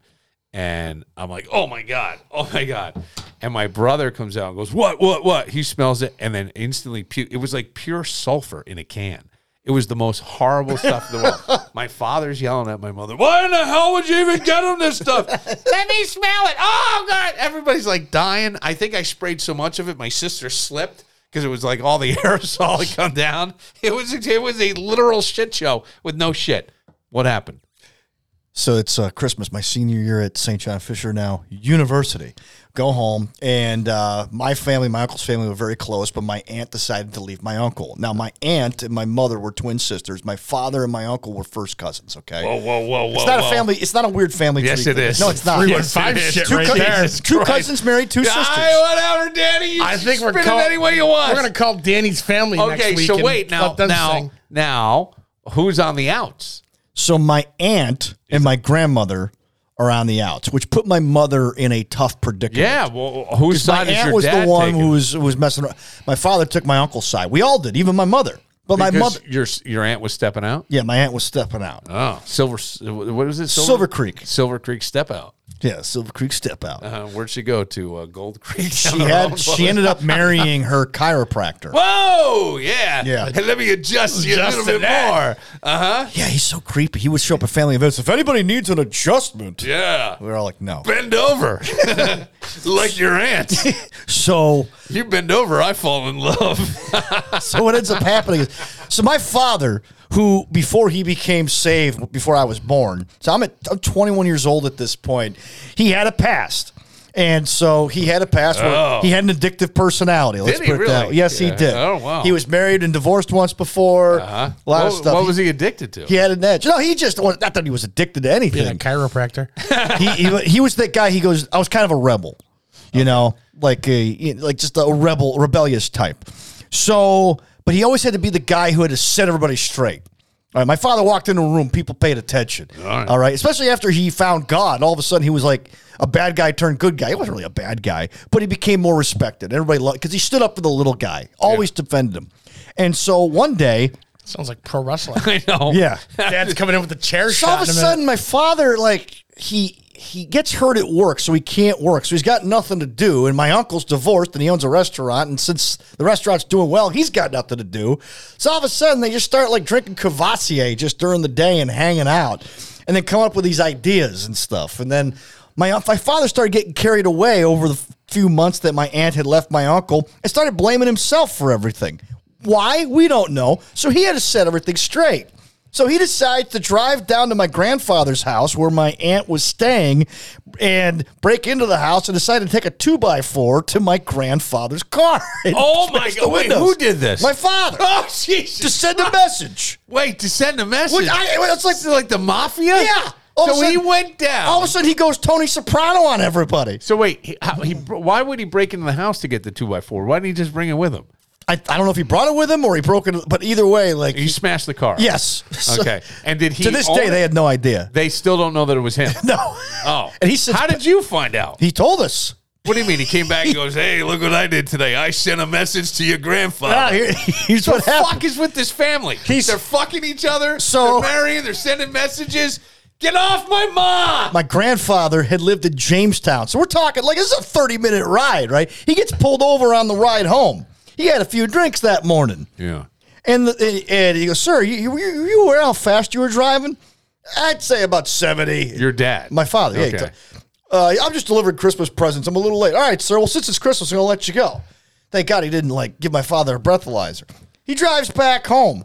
And I'm like, oh my God, oh my God. And my brother comes out and goes, what, what, what? He smells it and then instantly puke. It was like pure sulfur in a can. It was the most horrible stuff in the world. My father's yelling at my mother, Why in the hell would you even get him this stuff? Let me smell it. Oh, God. Everybody's like dying. I think I sprayed so much of it, my sister slipped because it was like all the aerosol had come down. It was, it was a literal shit show with no shit. What happened? So it's uh, Christmas, my senior year at St. John Fisher now University. Go home, and uh, my family, my uncle's family, were very close, but my aunt decided to leave my uncle. Now, my aunt and my mother were twin sisters. My father and my uncle were first cousins. Okay, Whoa, whoa, whoa, whoa. it's not whoa. a family. It's not a weird family. Yes, tree it thing. is. No, it's not. Three one Yes, five it is. shit Two, right cou- there. Two Christ. cousins married two sisters. Aye, whatever, Danny. You I think we're spin call, any way you want. We're gonna call Danny's family next Okay, week. so wait now. let Now, now, who's on the outs? So my aunt and my grandmother are on the outs, which put my mother in a tough predicament. Yeah, well, whose 'Cause my side is aunt your was dad the one taking? who was who was messing around. My father took my uncle's side. We all did, even my mother. But my Because mother, your your aunt was stepping out. yeah, my aunt was stepping out. Oh, Silver. What was it? Silver Creek. Silver Creek step out. Yeah, Silver Creek step out. Uh, where'd she go to? Uh, Gold Creek. She on her own? had she ended up marrying her chiropractor. Whoa, yeah, Yeah. Hey, let me adjust you a little bit that. more. Uh huh. Yeah, he's so creepy. He would show up at family events. If anybody needs an adjustment, Yeah. we were all like, no. Bend over, like your aunt. So You bend over, I fall in love. so what ends up happening is so my father who before he became saved before i was born so i'm at i'm 21 years old at this point he had a past and so he had a past where Oh. he had an addictive personality. Let's Did he put it that way. Yes, Yeah. he did. Oh, wow. He was married and divorced once before. Uh-huh. A lot what, of stuff. What was he addicted to? He had an edge. No, he just was not that he was addicted to Being a anything. chiropractor. he, he he was that guy. He goes, I was kind of a rebel, you know, like a you know, like just a rebel, rebellious type. So, but he always had to be the guy who had to set everybody straight. All right, my father walked into a room, people paid attention. All right. especially after he found God. All of a sudden, he was like a bad guy turned good guy. He wasn't really a bad guy, but he became more respected. Everybody loved because he stood up for the little guy, always defended him. And so one day, Sounds like pro wrestling. I know. yeah, Dad's coming in with a chair so shot. all of a in minute. sudden, my father like he he gets hurt at work, so he can't work. So he's got nothing to do. And my uncle's divorced, and he owns a restaurant. And since the restaurant's doing well, he's got nothing to do. So all of a sudden, they just start like drinking Courvoisier just during the day and hanging out, and then come up with these ideas and stuff. And then my my father started getting carried away over the few months that my aunt had left my uncle, and started blaming himself for everything. Why? We don't know. So he had to set everything straight. So he decides to drive down to my grandfather's house where my aunt was staying and break into the house and decide to take a two by four to my grandfather's car. and Oh my smash the God! Wait, windows. who did this? My father. Oh Jesus! To send a message. Wait, to send a message. Which I- it's like- like the mafia. Yeah. All of So a he sudden- went down. All of a sudden he goes Tony Soprano on everybody. so wait, he, how, he why would he break into the house to get the two by four? Why didn't he just bring it with him? I, I don't know if he brought it with him or he broke it, but either way, like He smashed the car. yes. So- Okay. And did he? to this day, it? they had no idea. They still don't know that it was him. No. Oh. And he said, How did you find out? He told us. What do you mean? He came back and goes, "Hey, look what I did today. I sent a message to your grandfather." Ah, here- here's what what the happened. fuck is with this family? He's- they're fucking each other. So- they're marrying. They're sending messages. Get off my mom. my grandfather had lived in Jamestown. So we're talking like this is a 30 minute ride, right? He gets pulled over on the ride home. He had a few drinks that morning. Yeah. And, the, and he goes, Sir, you, you, you aware how fast you were driving? I'd say about 70. Your dad. My father. Yeah, Okay. t- uh, I'm just delivering Christmas presents. I'm a little late. All right, sir. Well, since it's Christmas, I'm going to let you go. Thank God he didn't like give my father a breathalyzer. He drives back home.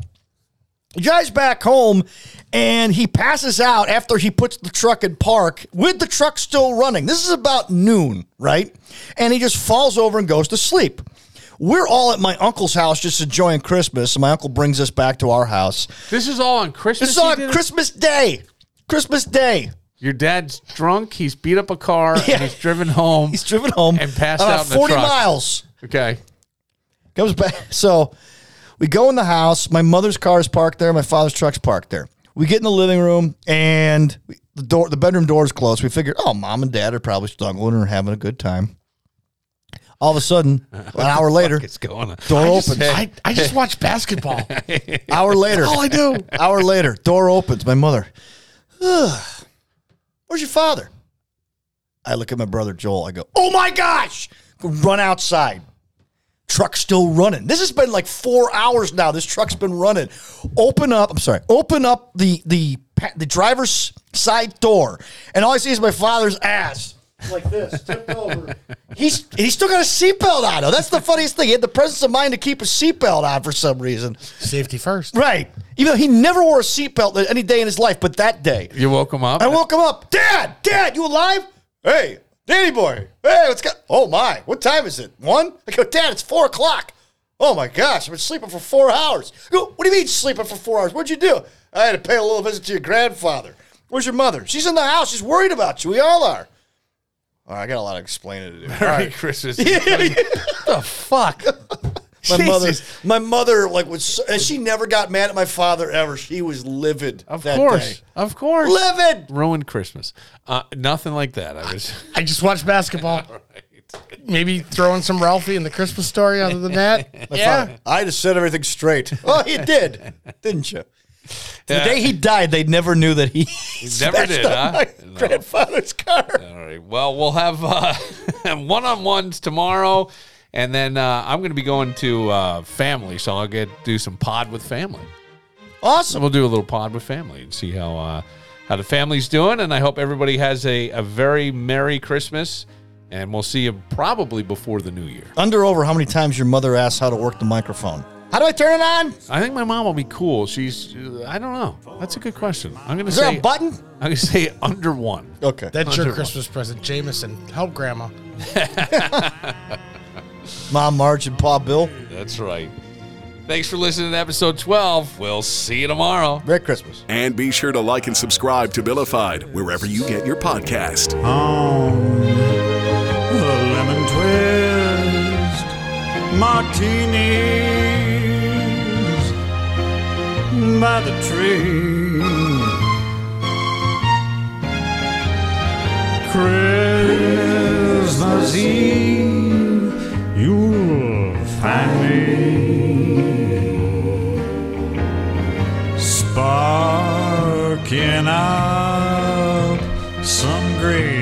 He drives back home and he passes out after he puts the truck in park with the truck still running. This is about noon, right? And he just falls over and goes to sleep. We're all at my uncle's house just enjoying Christmas. And my uncle brings us back to our house. This is all on Christmas. This is on? Christmas Day. Christmas Day. Your dad's drunk. He's beat up a car. Yeah. And he's driven home. He's driven home and passed out in 40 truck. miles. Okay. Comes back. So we go in the house. My mother's car is parked there. My father's truck's parked there. We get in the living room and we- the door, the bedroom door is closed. We figured, oh, mom and dad are probably struggling or having a good time. All of a sudden, an hour later, It's going on. door I just, opens. I, I just watch basketball. hour later, all I do. hour later, door opens. My mother, "Ugh, where's your father? I look at my brother Joel. I go, oh my gosh! Run outside. Truck's still running. This has been like four hours now. This truck's been running. Open up. I'm sorry. Open up the the pa- the driver's side door, and all I see is my father's ass like this, tipped over. He's he's still got a seatbelt on. Though. That's the funniest thing. He had the presence of mind to keep a seatbelt on for some reason. Safety first. Right. Even though he never wore a seatbelt any day in his life, but that day. You woke him up. I woke him up. Dad, Dad, you alive? Hey, Danny boy. Hey, what's got? Oh my, what time is it? One? I go, Dad, it's four o'clock. Oh my gosh, I've been sleeping for four hours. I go, what do you mean sleeping for four hours? What'd you do? I had to pay a little visit to your grandfather. Where's your mother? She's in the house. She's worried about you. We all are. All right, I got a lot of explaining to do. All Merry right. Christmas. the fuck? My mother, Jesus. my mother, like was, so, and she never got mad at my father ever. She was livid. Of that course, day. of course. livid. Ruined Christmas. Uh, nothing like that. I was. I just watched basketball. Maybe throwing some Ralphie in the Christmas story. Other than that, My yeah. father, I just set everything straight. Oh, you did, didn't you? The Yeah. day he died, they never knew that he never did, huh? my grandfather's car. All right. Well, we'll have uh, one-on-ones tomorrow, and then uh, I'm going to be going to uh, family, so I'll get do some pod with family. Awesome. We'll do a little pod with family and see how uh, how the family's doing, and I hope everybody has a, a very merry Christmas, and we'll see you probably before the new year. Under over how many times your mother asked how to work the microphone? How do I turn it on? I think my mom will be cool. She's uh, I don't know. That's a good question. I'm going to Is say there a button? I'm going to say under one. Okay. That's your Under one. Christmas present, Jameson. Help Grandma. Mom, Marge, and Pa Bill. That's right. Thanks for listening to episode 12. We'll see you tomorrow. Merry Christmas. And be sure to like and subscribe to Billified wherever you get your podcast. on the lemon twist martinis by the tree. Christmas Eve, you'll find me sparking up some great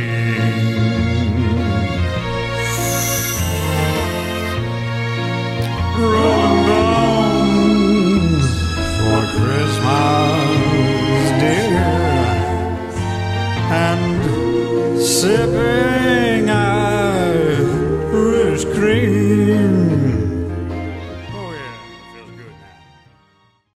sipping.